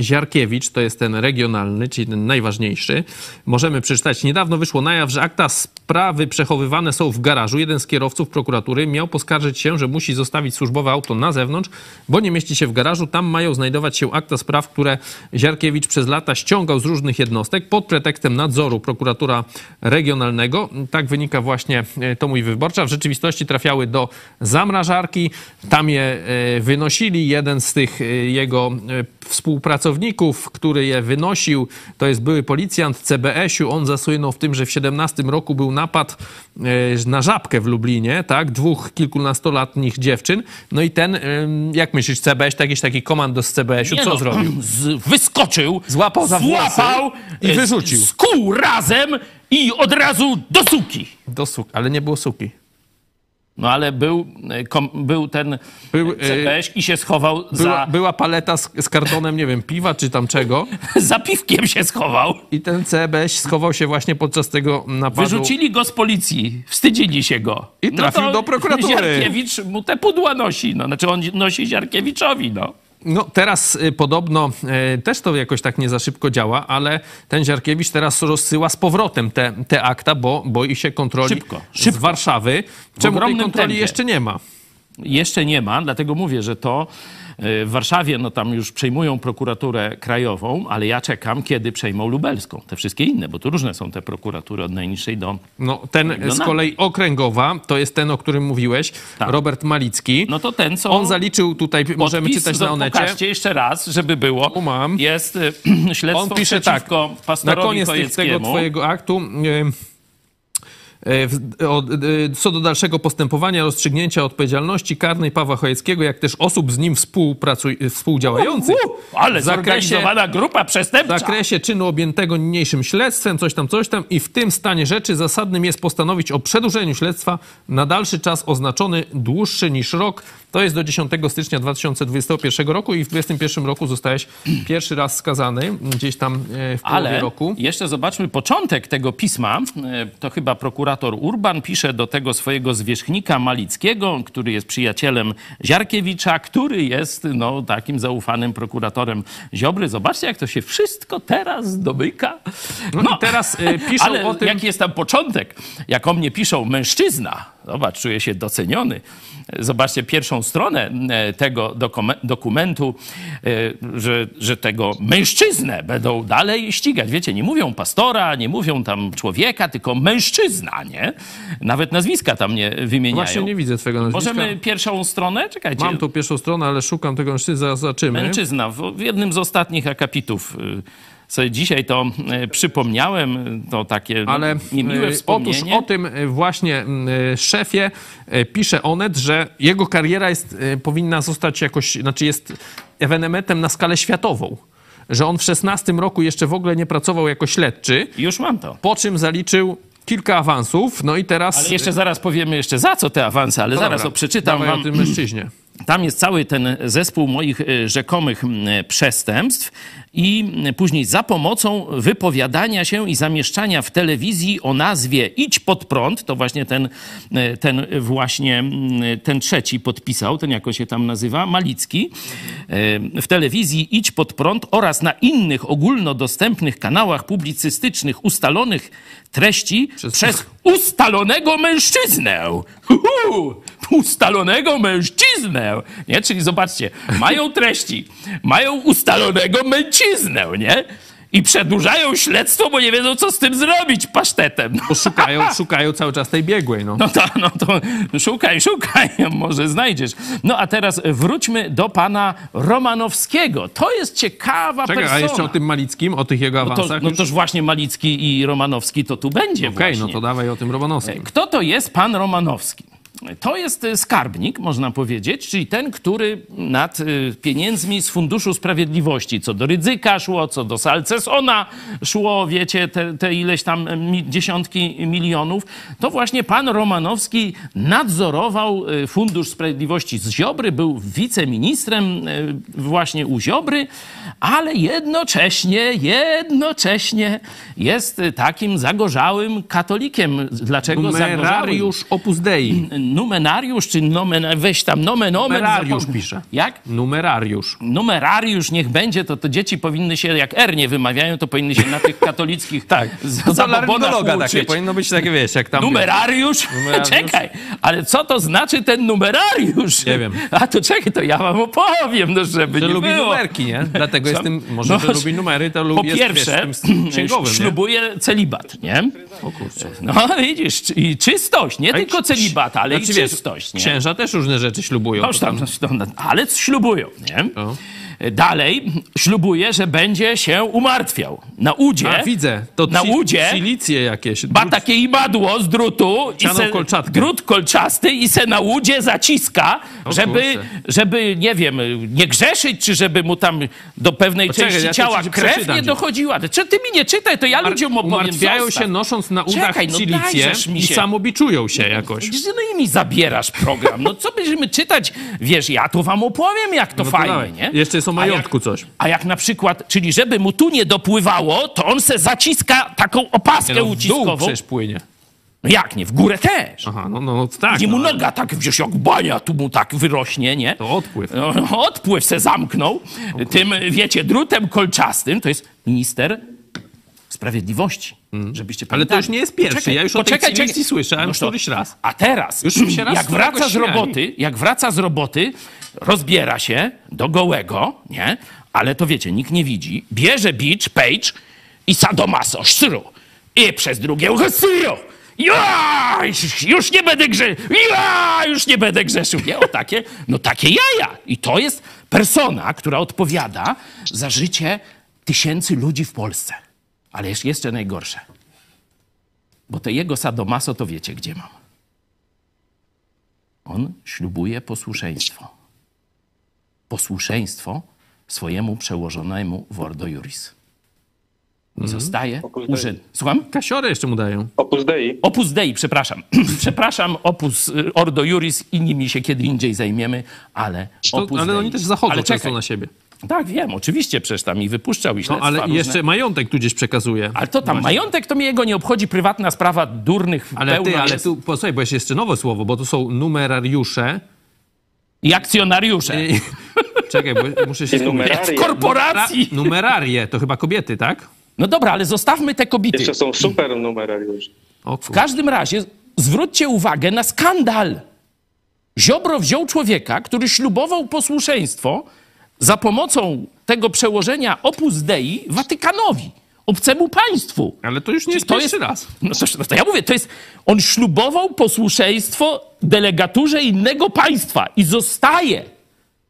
Ziarkiewicz, to jest ten regionalny, czyli ten najważniejszy. Możemy przeczytać. Niedawno wyszło na jaw, że akta sprawy przechowywane są w garażu. Jeden z kierowców prokuratury miał poskarżyć się, że musi zostawić służbowe auto na zewnątrz, bo nie mieści się w garażu. Tam mają znajdować się akta spraw, które Ziarkiewicz przez lata ściągał z różnych jednostek pod pretekstem nadzoru prokuratura regionalnego. Tak wynika właśnie to mój wyborcza. W rzeczywistości trafiały do zamrażania zamrażarki, tam je e, wynosili. Jeden z tych e, jego e, współpracowników, który je wynosił, to jest były policjant CBS-u. On zasłynął w tym, że w 17 roku był napad na żabkę w Lublinie, tak? Dwóch kilkunastolatnich dziewczyn. No i ten, jak myślisz, CBS, jakiś taki komando z CBS-u, co no, zrobił? <clears throat> Z, wyskoczył, złapał za złapał i wyrzucił. Skuł razem i od razu do suki. Do suki, ale nie było suki. No ale był, kom, był ten był, CPŚ i się schował była, za... Była paleta z, z, kartonem, nie wiem, piwa czy tam czego. <laughs> za piwkiem się schował. I ten CBŚ schował się właśnie podczas tego napadu. Wyrzucili go z policji, wstydzili się go. I trafił no do prokuratury. Ziarkiewicz mu te pudła nosi, no. Znaczy on nosi Ziarkiewiczowi, no. No teraz y, podobno y, też to jakoś tak nie za szybko działa, ale ten Ziarkiewicz teraz rozsyła z powrotem te, te akta, bo boi się kontroli szybko, z szybko. Warszawy. Czemu tej kontroli tempie. jeszcze nie ma? Jeszcze nie ma, dlatego mówię, że to w Warszawie no tam już przejmują prokuraturę krajową, ale ja czekam, kiedy przejmą lubelską. Te wszystkie inne, bo tu różne są te prokuratury od najniższej do... No ten do z kolei okręgowa, to jest ten, o którym mówiłeś, tak. Robert Malicki. No to ten, co... On zaliczył tutaj, możemy czytać na Onecie. Pokażcie jeszcze raz, żeby było. Tu mam. Jest y, <clears throat> śledztwo On pisze tak, na koniec tego twojego aktu... Yy, co do dalszego postępowania, rozstrzygnięcia odpowiedzialności karnej Pawła Chojeckiego, jak też osób z nim współdziałających. Uh, uh, ale zorganizowana grupa przestępcza. W zakresie czynu objętego niniejszym śledztwem, coś tam, coś tam i w tym stanie rzeczy zasadnym jest postanowić o przedłużeniu śledztwa na dalszy czas oznaczony dłuższy niż rok. To jest do 10 stycznia 2021 roku i w 2021 roku zostałeś pierwszy raz skazany gdzieś tam w połowie ale roku. jeszcze zobaczmy początek tego pisma. To chyba prokurator Urban pisze do tego swojego zwierzchnika Malickiego, który jest przyjacielem Ziarkiewicza, który jest no, takim zaufanym prokuratorem Ziobry. Zobaczcie, jak to się wszystko teraz domyka. No, no i teraz y, piszą o tym... jaki jest tam początek? Jak o mnie piszą mężczyzna, zobacz, czuję się doceniony. Zobaczcie pierwszą stronę e, tego dokume- dokumentu, e, że, że tego mężczyznę będą dalej ścigać. Wiecie, nie mówią pastora, nie mówią tam człowieka, tylko mężczyzna, nie? Nawet nazwiska tam nie wymieniają. Właśnie nie widzę twojego nazwiska. Możemy pierwszą stronę? Czekajcie. Mam tu pierwszą stronę, ale szukam tego mężczyzny, zaraz zobaczymy. Mężczyzna. W, w jednym z ostatnich akapitów y, sobie dzisiaj to y, przypomniałem, to takie Ale niemiłe e, wspomnienie. otóż o tym e, właśnie e, szefie e, pisze Onet, że jego kariera jest, e, powinna zostać jakoś, znaczy jest ewenementem na skalę światową. Że on w 16 roku jeszcze w ogóle nie pracował jako śledczy. Już mam to. Po czym zaliczył kilka awansów, no i teraz... Ale jeszcze zaraz powiemy jeszcze za co te awanse, ale No zaraz dobra, to przeczytam wam. o tym mężczyźnie. Tam jest cały ten zespół moich e, rzekomych przestępstw i później za pomocą wypowiadania się i zamieszczania w telewizji o nazwie Idź pod prąd, to właśnie ten, e, ten właśnie ten trzeci podpisał, ten jako się tam nazywa, Malicki, e, w telewizji Idź pod prąd oraz na innych ogólnodostępnych kanałach publicystycznych ustalonych treści przez, ustalonego mężczyznę. Huhu! Ustalonego mężczyznę. Nie? Czyli zobaczcie, mają treści, mają ustalonego mężczyznę, nie? I przedłużają śledztwo, bo nie wiedzą, co z tym zrobić pasztetem. Bo szukają, <laughs> szukają cały czas tej biegłej, no. No to, no to szukaj, szukaj, <laughs> może znajdziesz. No a teraz wróćmy do pana Romanowskiego. To jest ciekawa Czekaj, persona. a jeszcze o tym Malickim, o tych jego No, to, awansach no już? toż właśnie Malicki i Romanowski to tu będzie Okej, właśnie. no to dawaj o tym Romanowskim. Kto to jest pan Romanowski? To jest y, skarbnik, można powiedzieć, czyli ten, który nad y, pieniędzmi z Funduszu Sprawiedliwości, co do Rydzyka szło, co do Salcesona szło, wiecie, te, te ileś tam mi, dziesiątki milionów, to właśnie pan Romanowski nadzorował Fundusz Sprawiedliwości z Ziobry, był wiceministrem właśnie u Ziobry, ale jednocześnie, jednocześnie jest takim zagorzałym katolikiem. Dlaczego zagorzałym? Numerariusz Opus Dei. Numenariusz, czy nomen, weź tam nomen, omen. Numerariusz zapom- pisze. Jak? Numerariusz. Numerariusz niech będzie, to, to dzieci powinny się, jak R nie wymawiają, to powinny się na tych katolickich <laughs> tak, zabobonach takie, powinno być takie, wiesz, jak tam... Numerariusz? <laughs> Numerariusz? Czekaj, ale co to znaczy ten numerariusz? Nie wiem. <laughs> A to czekaj, to ja wam opowiem, no żeby Że nie lubi było. numerki, nie? Dlatego Co? jest tym, może, No, że lubi numery, to lubi Po jest, pierwsze, wiesz, ślubuje celibat, nie? O kurczę. No widzisz, i czystość, nie A tylko celibat, ale Znaczy, i wiesz, czystość, nie? Księża też różne rzeczy ślubują. To tam, no, ale ślubują, nie? Dalej ślubuje, że będzie się umartwiał. Na udzie. A, widzę. To na udzie Silicje jakieś. ma takie imadło z drutu. i se, kolczatkę. Drut kolczasty i se na łudzie zaciska, O żeby, kurczę. żeby, nie wiem, nie grzeszyć, czy żeby mu tam do pewnej Poczekaj, części ja ciała ci krew nie dochodziła. Czy ty mi nie czytaj, to ja ludziom opowiem. Umartwiają się nosząc na udach Czekaj, no mi i samobiczują się jakoś. No i mi zabierasz program. No co będziemy czytać? Wiesz, ja tu wam opowiem, jak to No fajnie, nie? Jeszcze jest o A majątku jak, coś. A jak na przykład, czyli żeby mu tu nie dopływało, to on se zaciska taką opaskę Nie no, w dół uciskową. przecież płynie. No jak nie? W górę też. Aha, no, no tak. Gdzie mu no, noga tak, wiesz, jak bania tu mu tak wyrośnie, nie? To odpływ. No, odpływ se zamknął. Tym, wiecie, drutem kolczastym, to jest minister sprawiedliwości. Żebyście Mm. Ale to pamiętali. już nie jest pierwszy. Ja już o tej cywilizacji słyszałem to- któryś raz. A teraz, Już się raz jak wraca z roboty, jak wraca z roboty, rozbiera się do gołego, nie? Ale to wiecie, nikt nie widzi. Bierze bicz, page i sadomaso, szsyru. I przez drugie ucho syru. Ja, już nie będę grzeszył. Już nie będę grzeszył. Nie, o takie, no takie jaja. I to jest persona, która odpowiada za życie tysięcy ludzi w Polsce. Ale jest jeszcze najgorsze. Bo te jego sadomaso to wiecie, gdzie mam. On ślubuje posłuszeństwo. Posłuszeństwo swojemu przełożonemu w Ordo Juris. I zostaje urzęd. Słucham? Kasiorę jeszcze mu dają. Opus Dei. Opus Dei, przepraszam. <clears throat> przepraszam, Opus y, Ordo Juris i nimi się kiedy indziej zajmiemy, ale To, Opus ale Dei. oni też zachodzą ale często na siebie. Tak, wiem, oczywiście, przecież tam i wypuszczał i No ale różne. jeszcze majątek tu gdzieś przekazuje. Ale to tam, Właśnie. majątek to mnie jego nie obchodzi, prywatna sprawa durnych Ale pełno ty, ale jest. tu, posłuchaj, bo jest jeszcze nowe słowo, bo to są numerariusze. I akcjonariusze. I, czekaj, bo muszę się I skupić. korporacji. Numera- Numerarie, to chyba kobiety, tak? No dobra, ale zostawmy te kobiety. Jeszcze są super numerariusze. W każdym razie zwróćcie uwagę na skandal. Ziobro wziął człowieka, który ślubował posłuszeństwo za pomocą tego przełożenia Opus Dei Watykanowi, obcemu państwu. Ale to już nie jest pierwszy raz. No to, no to ja mówię, to jest, on ślubował posłuszeństwo delegaturze innego państwa i zostaje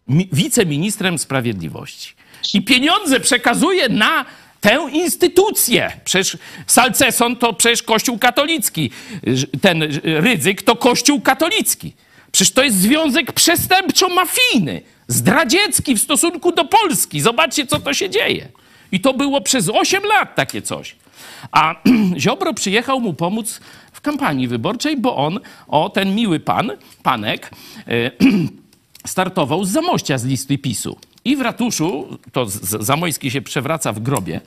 mi, wiceministrem sprawiedliwości. I pieniądze przekazuje na tę instytucję. Przecież Salceson to przecież Kościół katolicki. Ten Rydzyk to Kościół katolicki. Przecież to jest związek przestępczo-mafijny, zdradziecki w stosunku do Polski. Zobaczcie, co to się dzieje. I to było przez 8 lat takie coś. A <clears throat> Ziobro przyjechał mu pomóc w kampanii wyborczej, bo on, o ten miły pan, panek, e, <clears throat> startował z Zamościa z listy PiSu. I w ratuszu, to Zamojski się przewraca w grobie,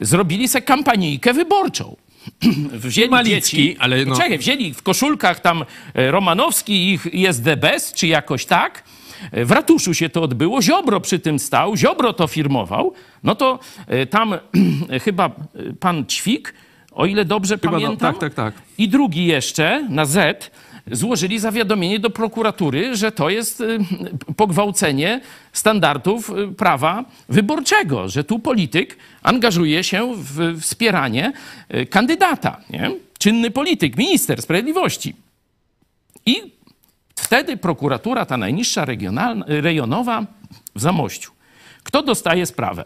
zrobili se kampanijkę wyborczą. <clears throat> Wzięli Malicki, dzieci, ale no- Czekaj, wzięli w koszulkach tam e, Romanowski ich jest the best, czy jakoś tak. E, W ratuszu się to odbyło, Ziobro przy tym stał, Ziobro to firmował. No to e, tam <clears throat> chyba e, pan Ćwik, o ile dobrze Chyba no, pamiętam, tak, tak, tak. i drugi jeszcze na Z złożyli zawiadomienie do prokuratury, że to jest pogwałcenie standardów prawa wyborczego, że tu polityk angażuje się w wspieranie kandydata, nie? czynny polityk, minister sprawiedliwości. I wtedy prokuratura, ta najniższa regionalna, rejonowa w Zamościu. Kto dostaje sprawę?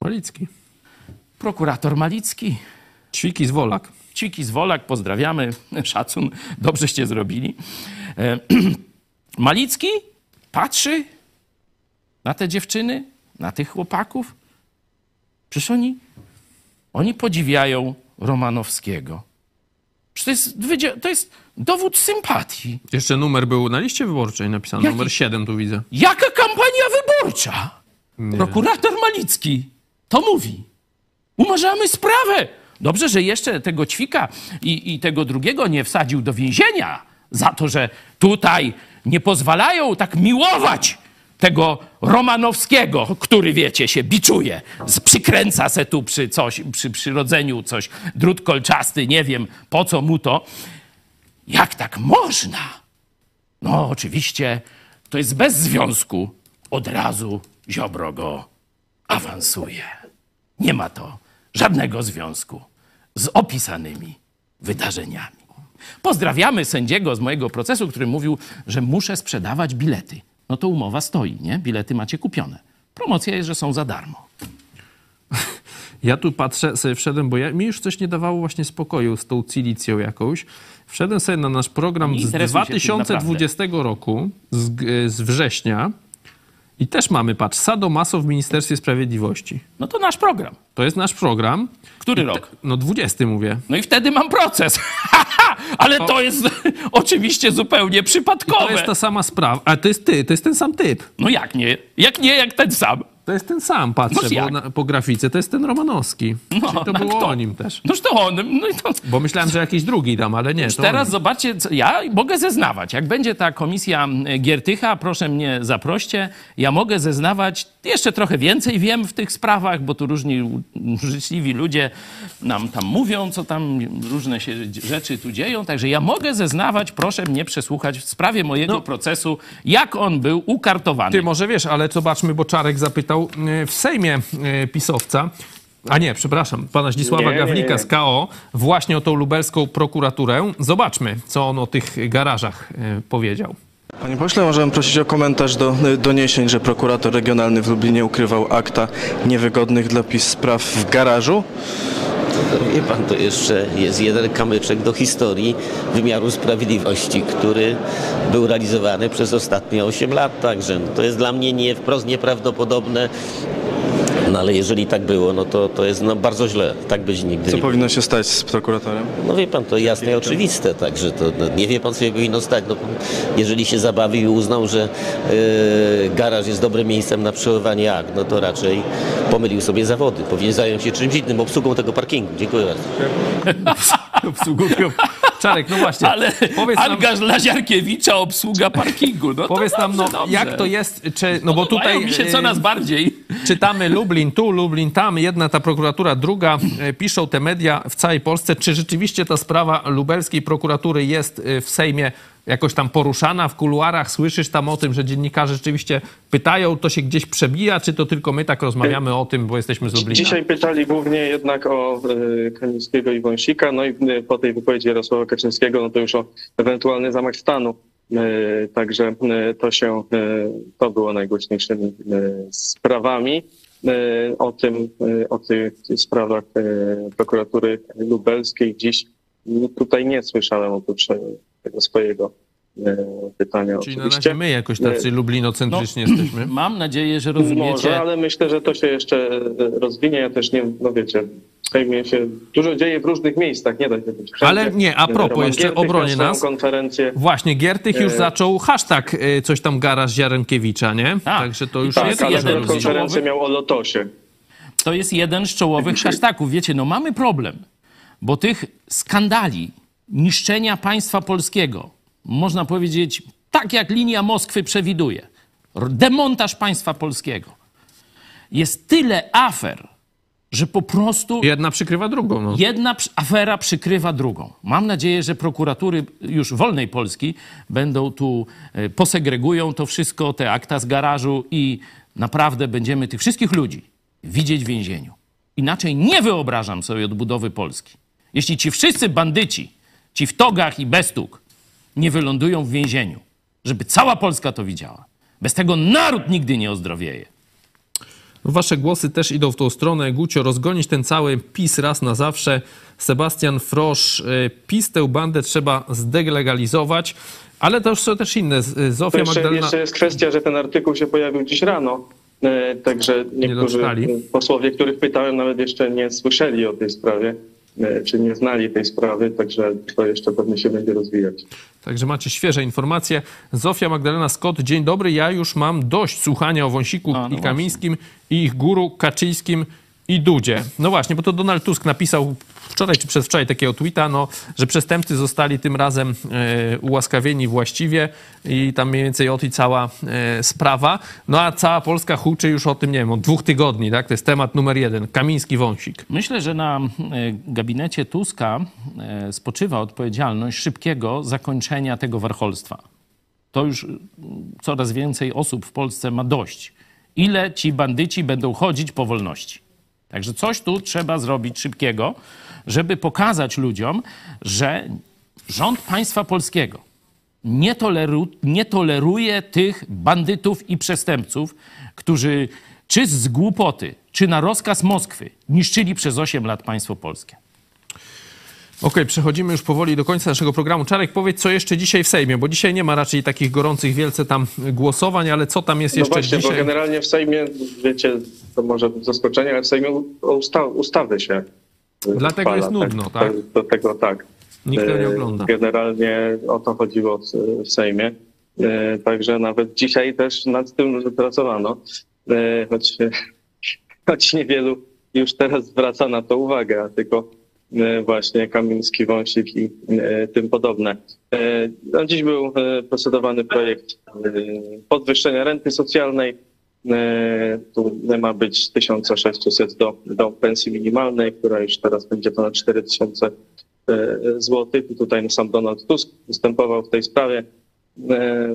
Malicki. Prokurator Malicki. Ćwiki z Wolak. Ciki z Wolak, pozdrawiamy, <laughs> szacun, dobrzeście zrobili. E, <clears throat> Malicki patrzy na te dziewczyny, na tych chłopaków. Przecież oni, oni podziwiają Romanowskiego. To jest, to jest dowód sympatii. Jeszcze numer był na liście wyborczej napisany, Jaki? numer 7 tu widzę. Jaka kampania wyborcza? Prokurator Malicki to mówi. Umarzamy sprawę. Dobrze, że jeszcze tego ćwika i, i tego drugiego nie wsadził do więzienia za to, że tutaj nie pozwalają tak miłować tego Romanowskiego, który, wiecie, się biczuje, przykręca se tu przy coś, przy przyrodzeniu coś, drut kolczasty, nie wiem po co mu to. Jak tak można? No, oczywiście, to jest bez związku. Od razu Ziobro go awansuje. Nie ma to żadnego związku z opisanymi wydarzeniami. Pozdrawiamy sędziego z mojego procesu, który mówił, że muszę sprzedawać bilety. No to umowa stoi, nie? Bilety macie kupione. Promocja jest, że są za darmo. <laughs> Ja tu patrzę, sobie wszedłem, bo ja, mi już coś nie dawało właśnie spokoju z tą cilicją jakąś. Wszedłem sobie na nasz program z interesuj się tym 2020 roku, z, z września i też mamy, patrz, Sadomaso w Ministerstwie Sprawiedliwości. No to nasz program. To jest nasz program. Który I te- rok? No 20 mówię. No i wtedy mam proces. <laughs> Ale to jest <laughs> oczywiście zupełnie I przypadkowe. to jest ta sama sprawa. A to jest ty, to jest ten sam typ. No jak nie? Jak nie, jak ten sam. To jest ten sam, patrzę, Noż bo na, po grafice to jest ten Romanowski. Czyli to no było kto? o nim też. Noż to on. No i to... Bo myślałem, że jakiś drugi tam, ale nie. Teraz on. zobaczcie, co, ja mogę zeznawać. Jak będzie ta komisja e, Giertycha, proszę mnie zaproście, ja mogę zeznawać, jeszcze trochę więcej wiem w tych sprawach, bo tu różni życzliwi ludzie nam tam mówią, co tam różne się rzeczy tu dzieją, także ja mogę zeznawać, proszę mnie przesłuchać w sprawie mojego procesu, jak on był ukartowany. Ty może wiesz, ale zobaczmy, bo Czarek zapytał e, w Sejmie e, pisowca, a nie, przepraszam, pana Zdzisława Nie, nie, Gawlika nie. z KO, właśnie o tą lubelską prokuraturę. Zobaczmy, co on o tych garażach e, powiedział. Panie pośle, możemy prosić o komentarz do doniesień, że prokurator regionalny w Lublinie ukrywał akta niewygodnych dla PiS spraw w garażu. Wie pan, to jeszcze jest jeden kamyczek do historii wymiaru sprawiedliwości, który był realizowany przez ostatnie 8 lat. Także to jest dla mnie nie, wprost nieprawdopodobne. No ale jeżeli tak było, no to, to jest no, bardzo źle. Tak być nigdy Co nie powinno się stać z prokuratorem? no wie pan, to jasne i oczywiste, także to no, nie wie pan, co się powinno stać. No, jeżeli się zabawił i uznał, że e, garaż jest dobrym miejscem na przechowywanie akt, no to raczej pomylił sobie zawody. Powinien zająć się czymś innym, obsługą tego parkingu. Dziękuję bardzo. <laughs> Obsługą tego- Czarek, no właśnie. Ale Powiedz nam- Angaż Laziarkiewicza, obsługa parkingu. No to Powiedz nam, no, dobrze, dobrze. jak to jest, czy, no bo tutaj mi się coraz e, bardziej. czytamy Lublin tu, Lublin tam, jedna ta prokuratura, druga, e, piszą te media w całej Polsce. Czy rzeczywiście ta sprawa lubelskiej prokuratury jest e, w Sejmie jakoś tam poruszana w kuluarach? Słyszysz tam o tym, że dziennikarze rzeczywiście pytają, to się gdzieś przebija, czy to tylko my tak rozmawiamy o tym, bo jesteśmy z Lublina? Dzisiaj pytali głównie jednak o e, Kamińskiego i Wąsika, no i e, po tej wypowiedzi Jarosława Kaczyńskiego, no to już o ewentualny zamach stanu. E, Także to się, to było najgłośniejszymi sprawami. O tym, o tych sprawach prokuratury lubelskiej dziś no, tutaj nie słyszałem oprócz tego swojego e, pytania Czyli na oczywiście. razie my jakoś tacy E, lublinocentryczni jesteśmy. <clears throat> Mam nadzieję, że rozumiecie. Może, ale myślę, że to się jeszcze e, rozwinie. Ja też nie, no wiecie, w Sejmie się dużo dzieje w różnych miejscach, nie da się być wszędzie. Ale nie, a propos, Roman jeszcze Giertych swoją nas. konferencję. Właśnie, Giertych już E, zaczął hashtag coś tam garaż Ziarenkiewicza, nie? Także to już Tak, jest ale jeden akurat z konferencję miał o Lotosie. To jest jeden z czołowych hashtagów. Wiecie, no mamy problem, bo tych skandali niszczenia państwa polskiego, można powiedzieć, tak jak linia Moskwy przewiduje, demontaż państwa polskiego, jest tyle afer, że po prostu Jedna przykrywa drugą. No. jedna afera przykrywa drugą. Mam nadzieję, że prokuratury już wolnej Polski będą tu, e, posegregują to wszystko, te akta z garażu i naprawdę będziemy tych wszystkich ludzi widzieć w więzieniu. Inaczej nie wyobrażam sobie odbudowy Polski. Jeśli ci wszyscy bandyci, ci w togach i bez tóg, nie wylądują w więzieniu, żeby cała Polska to widziała. Bez tego naród nigdy nie ozdrowieje. No, Wasze głosy też idą w tą stronę. Gucio, rozgonić ten cały PiS raz na zawsze. Sebastian Frosz, y, PiS tę bandę trzeba zdelegalizować, ale to już są też inne. Y, To Zofia jeszcze, Magdalena... jeszcze jest kwestia, że ten artykuł się pojawił dziś rano. E, Także niektórzy doczytali. e, posłowie, których pytałem, nawet jeszcze nie słyszeli o tej sprawie, czy nie znali tej sprawy, także to jeszcze pewnie się będzie rozwijać. Także macie świeże informacje. Zofia Magdalena Scott, dzień dobry. Ja już mam dość słuchania o Wąsiku no i Kamińskim i ich guru Kaczyńskim i Dudzie. No właśnie, bo to Donald Tusk napisał wczoraj czy przedwczoraj takiego tweeta, no, że przestępcy zostali tym razem e, ułaskawieni właściwie i tam mniej więcej o tej cała e, sprawa. No a cała Polska huczy już o tym, nie wiem, od dwóch tygodni, tak? To jest temat numer jeden. Kamiński Wąsik. Myślę, że na e, gabinecie Tuska spoczywa odpowiedzialność szybkiego zakończenia tego warcholstwa. To już coraz więcej osób w Polsce ma dość. Ile ci bandyci będą chodzić po wolności? Także coś tu trzeba zrobić szybkiego, żeby pokazać ludziom, że rząd państwa polskiego nie, toleru, nie toleruje tych bandytów i przestępców, którzy czy z głupoty, czy na rozkaz Moskwy niszczyli przez 8 lat państwo polskie. Okej, przechodzimy już powoli do końca naszego programu. Czarek, powiedz, co jeszcze dzisiaj w Sejmie, bo dzisiaj nie ma raczej takich gorących wielce tam głosowań, ale co tam jest No jeszcze właśnie, dzisiaj? bo generalnie w Sejmie, wiecie, to może zaskoczenie, ale w Sejmie usta ustawy się Dlatego jest nudno, tak? Do tego tak. Nikt nie E, ogląda. Generalnie o to chodziło w- Sejmie. E, Także nawet dzisiaj też nad tym pracowano, E, choć, <laughs> choć niewielu już teraz zwraca na to uwagę, a tylko właśnie Kamiński, Wąsik i e, tym podobne. E, No, dziś był e, procedowany projekt e, podwyższenia renty socjalnej. E, Tu ma być 1600 do, do pensji minimalnej, która już teraz będzie ponad 4000 e, złotych. Tutaj sam Donald Tusk występował w tej sprawie e,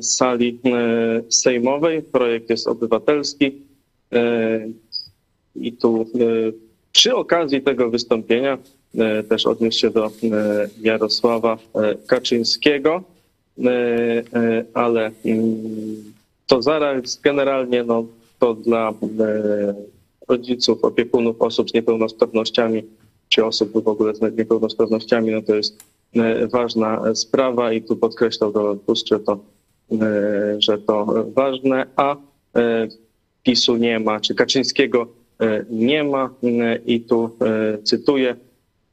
w sali e, sejmowej. Projekt jest obywatelski. E, I tu e, przy okazji tego wystąpienia e, też odniósł się do e, Jarosława e, Kaczyńskiego, ale mm, to zaraz generalnie no, to dla rodziców, opiekunów osób z niepełnosprawnościami czy osób w ogóle z niepełnosprawnościami, no to jest ważna sprawa i tu podkreślał Donald Tusk, że to, że to ważne, a PiSu nie ma, czy Kaczyńskiego nie ma e, i tu e, cytuję.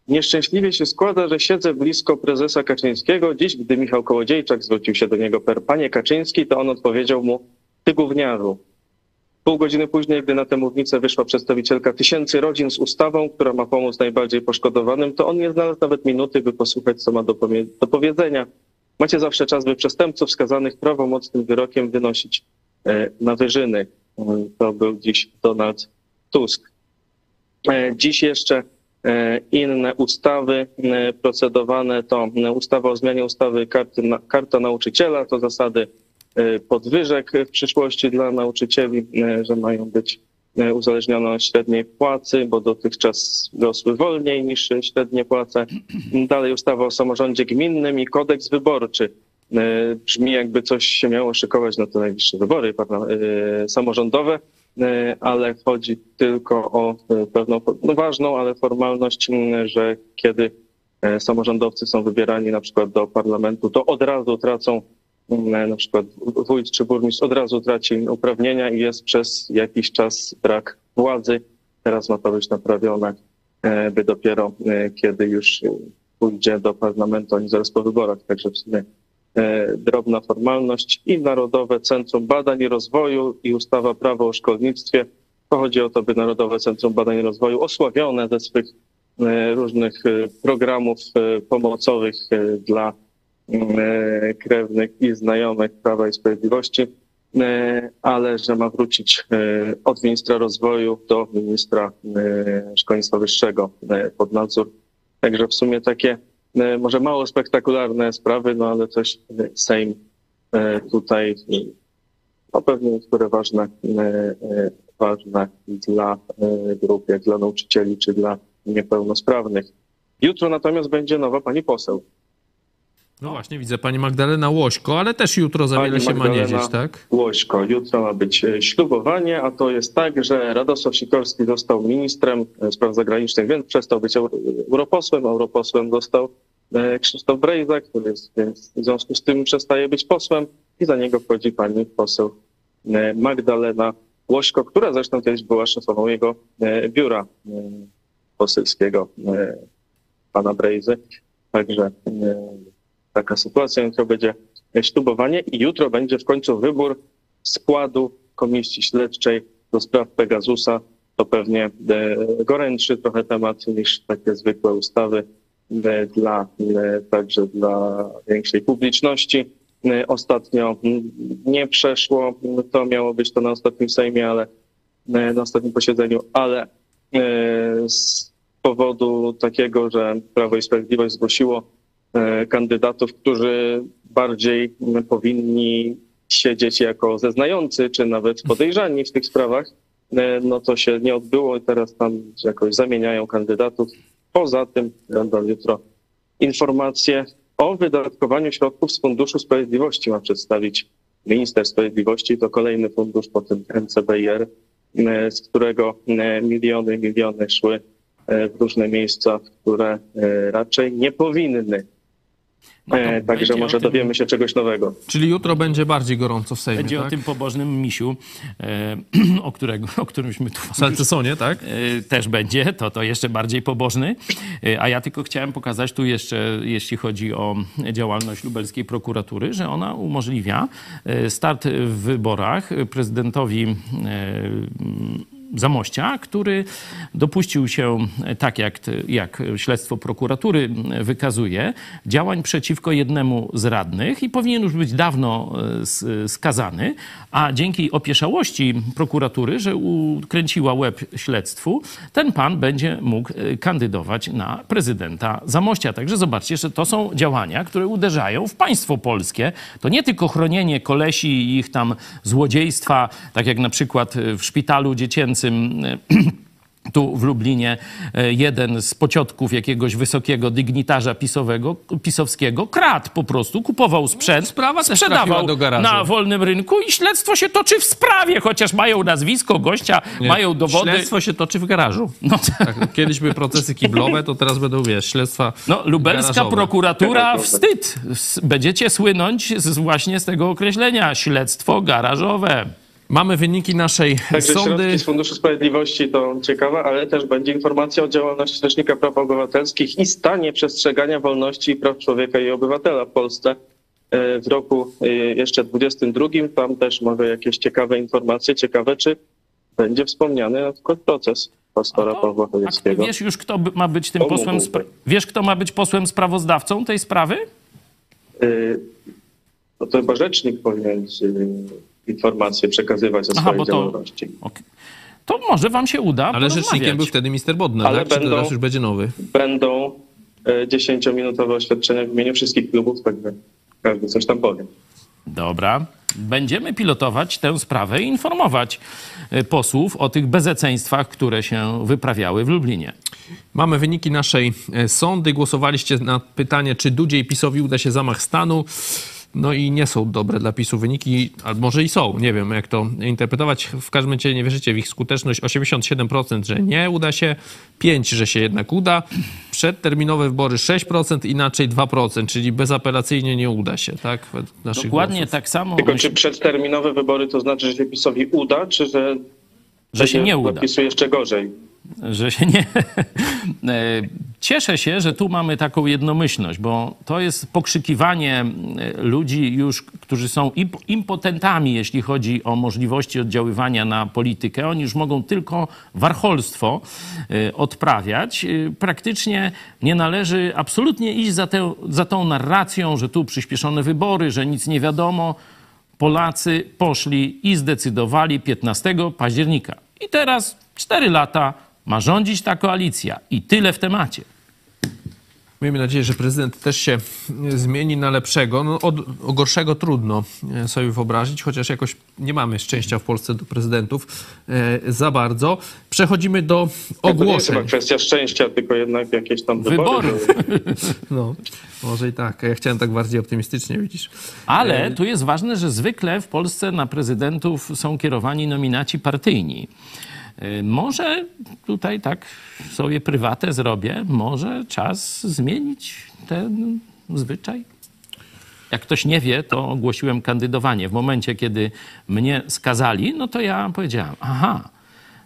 Nieszczęśliwie się składa, że siedzę blisko prezesa Kaczyńskiego. Dziś, gdy Michał Kołodziejczak zwrócił się do niego per panie Kaczyński, to on odpowiedział mu, ty gówniarzu. Pół godziny później, gdy na tę mównicę wyszła przedstawicielka tysięcy rodzin z ustawą, która ma pomóc najbardziej poszkodowanym, to on nie znalazł nawet minuty, by posłuchać, co ma do, do powiedzenia. Macie zawsze czas, by przestępców skazanych prawomocnym wyrokiem wynosić e, na wyżyny. E, To był dziś Donald Tusk. E, Dziś jeszcze e, inne ustawy e, procedowane to ustawa o zmianie ustawy karty, Karta Nauczyciela, to zasady podwyżek w przyszłości dla nauczycieli, że mają być uzależnione od średniej płacy, bo dotychczas rosły wolniej niż średnie płace. Dalej ustawa o samorządzie gminnym i kodeks wyborczy. Brzmi jakby coś się miało szykować na te najbliższe wybory samorządowe, ale chodzi tylko o e, pewną no ważną, ale formalność, że kiedy e, samorządowcy są wybierani na przykład do parlamentu, to od razu tracą na przykład wójt czy burmistrz od razu traci uprawnienia i jest przez jakiś czas brak władzy. Teraz ma to być naprawione, e, by dopiero e, kiedy już e, pójdzie do parlamentu, oni zaraz po wyborach, także w sumie e, drobna formalność i Narodowe Centrum Badań i Rozwoju i ustawa Prawo o szkolnictwie. To chodzi o to, by Narodowe Centrum Badań i Rozwoju osławione ze swych e, różnych e, programów e, pomocowych e, dla e, krewnych i znajomych Prawa i Sprawiedliwości, e, ale że ma wrócić e, od ministra rozwoju do ministra e, szkolnictwa wyższego e, pod nadzór. Także w sumie takie e, może mało spektakularne sprawy, no ale e, Sejm e, tutaj e, no pewnie niektóre ważne, e, e, ważne dla e, grup, jak dla nauczycieli czy dla niepełnosprawnych. Jutro natomiast będzie nowa pani poseł. No właśnie, widzę pani Magdalena Łośko, ale też jutro za wiele Pani się ma nie Magdalena dzieć, tak? Łośko. Jutro ma być e, ślubowanie, a to jest tak, że Radosław Sikorski został ministrem e, spraw zagranicznych, więc przestał być euro- europosłem. Europosłem został e, Krzysztof Brejza, który jest, więc w związku z tym przestaje być posłem i za niego wchodzi pani poseł Magdalena Łośko, która zresztą kiedyś była szefową jego biura poselskiego pana Brejzy. Także taka sytuacja. Jutro będzie ślubowanie i jutro będzie w końcu wybór składu komisji śledczej do spraw Pegasusa. To pewnie e, gorętszy trochę temat niż takie zwykłe ustawy e, dla, e, także dla większej publiczności. Ostatnio nie przeszło, to miało być to na ostatnim Sejmie, ale na ostatnim posiedzeniu, ale z powodu takiego, że Prawo i Sprawiedliwość zgłosiło kandydatów, którzy bardziej powinni siedzieć jako zeznający, czy nawet podejrzani w tych sprawach, e, no to się nie odbyło i teraz tam jakoś zamieniają kandydatów. Poza tym będą jutro informacje o wydatkowaniu środków z Funduszu Sprawiedliwości ma przedstawić minister sprawiedliwości. To kolejny fundusz po tym NCBR, e, z którego e, miliony, miliony szły e, w różne miejsca, które e, raczej nie powinny. E, Także może tym- dowiemy się czegoś nowego. Czyli jutro będzie bardziej gorąco w Sejmie, Będzie tak? o tym pobożnym misiu, e, <clears throat> o, którego, o którymśmy tu... Salcesonie, tak? E, Też będzie, to, to jeszcze bardziej pobożny. E, A ja tylko chciałem pokazać tu jeszcze, jeśli chodzi o działalność lubelskiej prokuratury, że ona umożliwia e, start w wyborach prezydentowi e, Zamościa, który dopuścił się, tak jak, jak śledztwo prokuratury wykazuje, działań przeciwko jednemu z radnych i powinien już być dawno e, skazany, a dzięki opieszałości prokuratury, że ukręciła łeb śledztwu, ten pan będzie mógł e, kandydować na prezydenta Zamościa. Także zobaczcie, że to są działania, które uderzają w państwo polskie. To nie tylko chronienie kolesi i ich tam złodziejstwa, tak jak na przykład w szpitalu dziecięcym e, <clears throat> tu w Lublinie e, jeden z pociotków jakiegoś wysokiego dygnitarza pisowego, pisowskiego kradł po prostu, kupował sprzęt, Sprawa sprzedawał na wolnym rynku i śledztwo się toczy w sprawie, chociaż mają nazwisko gościa, Nie. mają dowody. Śledztwo się toczy w garażu. No, Tak, kiedyś były procesy kiblowe, to teraz będą, wiesz, śledztwa no, lubelska garażowe. prokuratura wstyd. Będziecie słynąć z, właśnie z tego określenia śledztwo garażowe. Mamy wyniki naszej Także sądy. środki z Funduszu Sprawiedliwości to ciekawe, ale też będzie informacja o działalności Rzecznika Praw Obywatelskich i stanie przestrzegania wolności i praw człowieka i obywatela w Polsce e, w roku e, jeszcze 22. Tam też może jakieś ciekawe informacje. Ciekawe, czy będzie wspomniany na przykład proces pastora Pawła Chojeckiego. Wiesz już, kto ma być tym To posłem, spra- wiesz, kto ma być posłem sprawozdawcą tej sprawy? Y, No to chyba rzecznik powinien informacje przekazywać o Aha, swojej to- działalności. To może wam się uda Ale porozmawiać. rzecznikiem był wtedy minister Bodnar, Ale tak? Będą- teraz już będzie nowy? Będą y, 10-minutowe oświadczenia w imieniu wszystkich klubów, także każdy coś tam powie. Dobra. Będziemy pilotować tę sprawę i informować y, posłów o tych bezeceństwach, które się wyprawiały w Lublinie. Mamy wyniki naszej e, sądy. Głosowaliście na pytanie, czy Dudzie i PiSowi uda się zamach stanu. No i nie są dobre dla PiSu wyniki, albo może i są, nie wiem jak to interpretować. W każdym razie nie wierzycie w ich skuteczność. 87%, że nie uda się, 5%, że się jednak uda. Przedterminowe wybory 6%, inaczej 2%, czyli bezapelacyjnie nie uda się, tak? Dokładnie głosów. tak samo. Tylko czy przedterminowe wybory to znaczy, że się PiSowi uda, czy że, Że się nie uda. PiSu jeszcze gorzej? Że się nie. <laughs> E, Cieszę się, że tu mamy taką jednomyślność, bo to jest pokrzykiwanie e, ludzi już, którzy są imp- impotentami, jeśli chodzi o możliwości oddziaływania na politykę. Oni już mogą tylko warcholstwo e, odprawiać. Praktycznie nie należy absolutnie iść za, tę, za tą narracją, że tu przyspieszone wybory, że nic nie wiadomo. Polacy poszli i zdecydowali 15 października. I teraz 4 lata ma rządzić ta koalicja. I tyle w temacie. Miejmy nadzieję, że prezydent też się e, zmieni na lepszego. No, od, o gorszego trudno e, sobie wyobrazić, chociaż jakoś nie mamy szczęścia w Polsce do prezydentów e, za bardzo. Przechodzimy do To nie jest chyba ogłoszeń. kwestia szczęścia, tylko jednak jakieś tam wybory. Wyborów. <laughs> No, może i tak. Ja chciałem tak bardziej optymistycznie, widzisz. Ale tu jest ważne, że zwykle w Polsce na prezydentów są kierowani nominaci partyjni. Y, Może tutaj tak sobie prywatę zrobię, może czas zmienić ten zwyczaj? Jak ktoś nie wie, to ogłosiłem kandydowanie. W momencie, kiedy mnie skazali, no to ja powiedziałem, aha,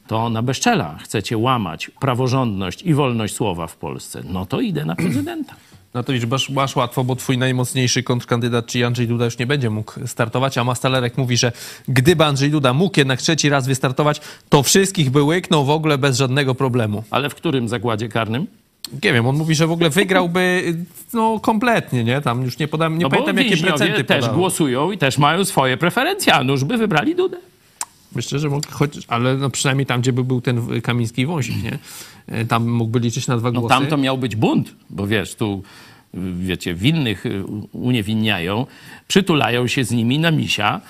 to na bezczela chcecie łamać praworządność i wolność słowa w Polsce, no to idę na prezydenta. No to widzisz, masz, łatwo, bo twój najmocniejszy kontrkandydat, czyli Andrzej Duda, już nie będzie mógł startować, a Mastalerek mówi, że gdyby Andrzej Duda mógł jednak trzeci raz wystartować, to wszystkich by łyknął w ogóle bez żadnego problemu. Ale w którym zakładzie karnym? Nie wiem, on mówi, że w ogóle wygrałby <laughs> no kompletnie, nie? Tam już nie podam, nie no pamiętam jakie też podał. głosują i też mają swoje preferencje, a nuż by wybrali Dudę. Myślę, że mógł, choć, ale no przynajmniej tam, gdzie by był ten Kamiński Wąsik, nie? E, Tam mógłby liczyć na dwa No głosy. tam to miał być bunt, bo wiesz, tu y, wiecie, winnych y, uniewinniają, przytulają się z nimi na misia.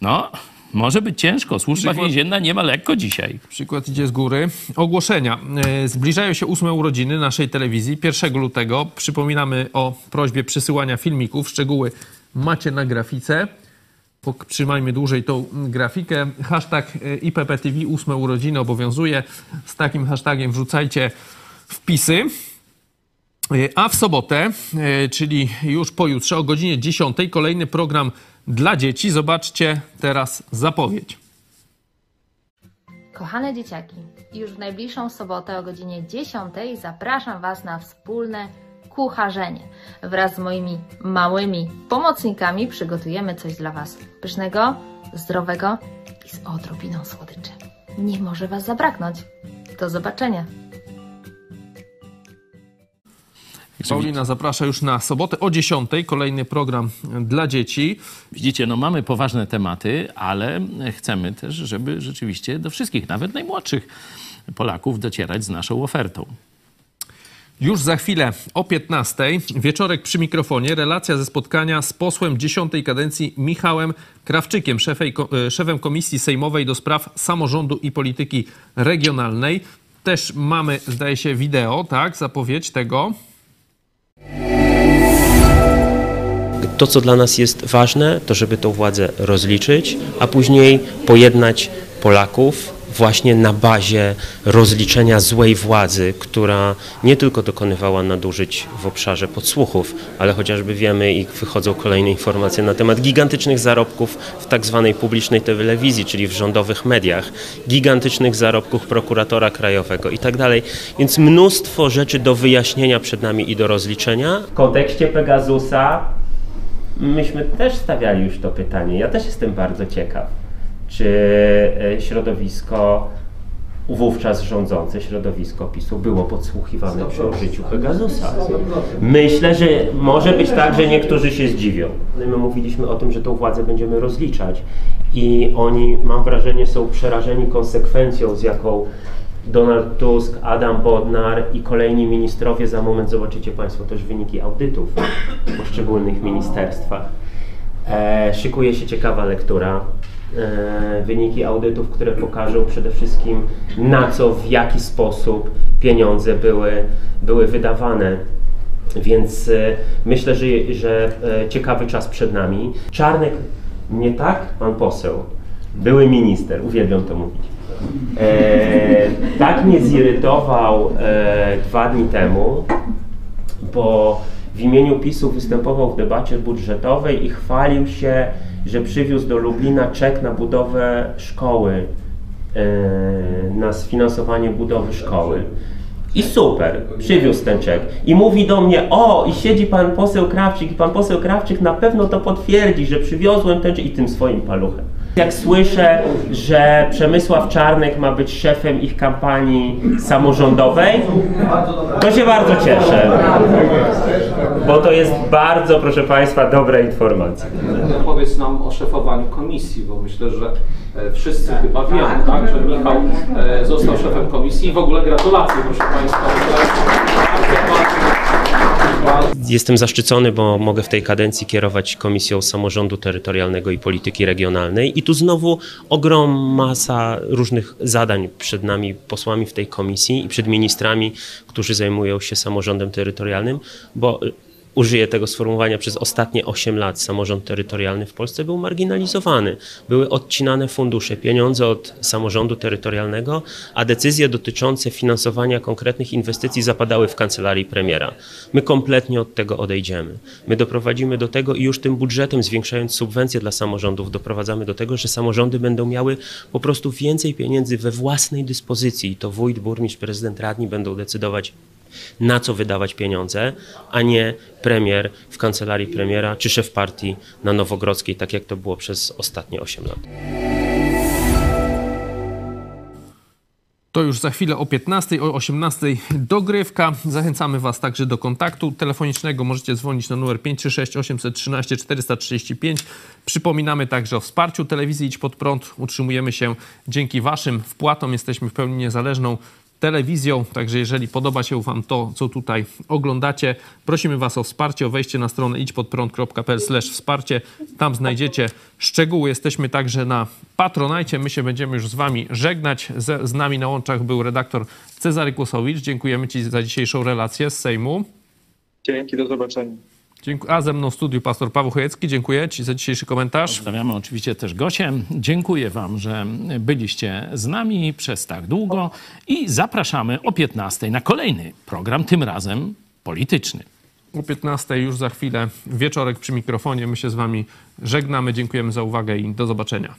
No, może być ciężko. Służba Przykład- więzienna nie ma lekko dzisiaj. Przykład idzie z góry. Ogłoszenia. E, Zbliżają się ósme urodziny naszej telewizji. 1 lutego przypominamy o prośbie przysyłania filmików. Szczegóły macie na grafice. Trzymajmy dłużej tą mm, grafikę. Hashtag e, IPPTV ósme urodziny obowiązuje. Z takim hashtagiem wrzucajcie wpisy. E, A w sobotę, e, czyli już pojutrze o godzinie 10 kolejny program dla dzieci. Zobaczcie teraz zapowiedź. Kochane dzieciaki, już w najbliższą sobotę o godzinie 10 zapraszam Was na wspólne kucharzenie. Wraz z moimi małymi pomocnikami przygotujemy coś dla Was pysznego, zdrowego i z odrobiną słodyczy. Nie może Was zabraknąć. Do zobaczenia. Paulina zaprasza już na sobotę o 10. Kolejny program dla dzieci. Widzicie, no mamy poważne tematy, ale chcemy też, żeby rzeczywiście do wszystkich, nawet najmłodszych Polaków docierać z naszą ofertą. Już za chwilę o 15. Wieczorek przy mikrofonie. Relacja ze spotkania z posłem 10. kadencji Michałem Krawczykiem, szefej, e, szefem Komisji Sejmowej do spraw samorządu i polityki regionalnej. Też mamy, zdaje się, wideo, tak? Zapowiedź tego. To, co dla nas jest ważne, to żeby tą władzę rozliczyć, a później pojednać Polaków właśnie na bazie rozliczenia złej władzy, która nie tylko dokonywała nadużyć w obszarze podsłuchów, ale chociażby wiemy i wychodzą kolejne informacje na temat gigantycznych zarobków w tak zwanej publicznej telewizji, czyli w rządowych mediach, gigantycznych zarobków prokuratora krajowego i tak dalej. Więc mnóstwo rzeczy do wyjaśnienia przed nami i do rozliczenia. W kontekście Pegasusa myśmy też stawiali już to pytanie. Ja też jestem bardzo ciekaw. Czy e, środowisko wówczas rządzące środowisko PiSu było podsłuchiwane przy użyciu Pegasusa. Myślę, że może być tak, że niektórzy się zdziwią. My mówiliśmy o tym, że tą władzę będziemy rozliczać i oni, mam wrażenie, są przerażeni konsekwencją, z jaką Donald Tusk, Adam Bodnar i kolejni ministrowie, za moment zobaczycie Państwo też wyniki audytów w poszczególnych ministerstwach. E, szykuje się ciekawa lektura. E, wyniki audytów, które pokażą przede wszystkim na co, w jaki sposób pieniądze były, były wydawane. Więc e, myślę, że, że e, ciekawy czas przed nami. Czarnek, nie tak, pan poseł, były minister, uwielbiam to mówić. E, tak mnie zirytował e, dwa dni temu, bo w imieniu PiSu występował w debacie budżetowej i chwalił się, że przywiózł do Lublina czek na budowę szkoły, e, na sfinansowanie budowy szkoły. I super, przywiózł ten czek. I mówi do mnie, o, i siedzi pan poseł Krawczyk, i pan poseł Krawczyk na pewno to potwierdzi, że przywiozłem ten czek i tym swoim paluchem. Jak słyszę, że Przemysław Czarnek ma być szefem ich kampanii samorządowej, to się bardzo cieszę. Bo to jest bardzo, proszę Państwa, dobra informacja. Powiedz nam o szefowaniu komisji, bo myślę, że e, wszyscy chyba wiemy, tak, że Michał e, został szefem komisji i w ogóle gratulacje, proszę Państwa. Jestem zaszczycony, bo mogę w tej kadencji kierować Komisją Samorządu Terytorialnego i Polityki Regionalnej. I tu znowu ogrom masa różnych zadań przed nami, posłami w tej komisji i przed ministrami, którzy zajmują się samorządem terytorialnym, bo użyję tego sformułowania, przez ostatnie 8 lat samorząd terytorialny w Polsce był marginalizowany. Były odcinane fundusze, pieniądze od samorządu terytorialnego, a decyzje dotyczące finansowania konkretnych inwestycji zapadały w kancelarii premiera. My kompletnie od tego odejdziemy. My doprowadzimy do tego i już tym budżetem, zwiększając subwencje dla samorządów, doprowadzamy do tego, że samorządy będą miały po prostu więcej pieniędzy we własnej dyspozycji. I to wójt, burmistrz, prezydent, radni będą decydować, na co wydawać pieniądze, a nie premier w kancelarii premiera czy szef partii na Nowogrodzkiej, tak jak to było przez ostatnie 8 lat. To już za chwilę o 15, o 18 dogrywka. Zachęcamy Was także do kontaktu telefonicznego. Możecie dzwonić na numer 536 813 435. Przypominamy także o wsparciu telewizji Idź Pod Prąd. Utrzymujemy się dzięki Waszym wpłatom. Jesteśmy w pełni niezależną telewizją. Także jeżeli podoba się Wam to, co tutaj oglądacie, prosimy Was o wsparcie, o wejście na stronę idźpodprąd.pl wsparcie. Tam znajdziecie szczegóły. Jesteśmy także na Patronajcie. My się będziemy już z Wami żegnać. Z, z nami na łączach był redaktor Cezary Kłosowicz. Dziękujemy Ci za dzisiejszą relację z Sejmu. Dzięki, do zobaczenia. Dziękuję. A ze mną w studiu pastor Paweł Chojecki. Dziękuję Ci za dzisiejszy komentarz. Pozdrawiamy oczywiście też Gosię. Dziękuję Wam, że byliście z nami przez tak długo i zapraszamy o 15 na kolejny program, tym razem polityczny. O 15 już za chwilę wieczorek przy mikrofonie. My się z Wami żegnamy. Dziękujemy za uwagę i do zobaczenia.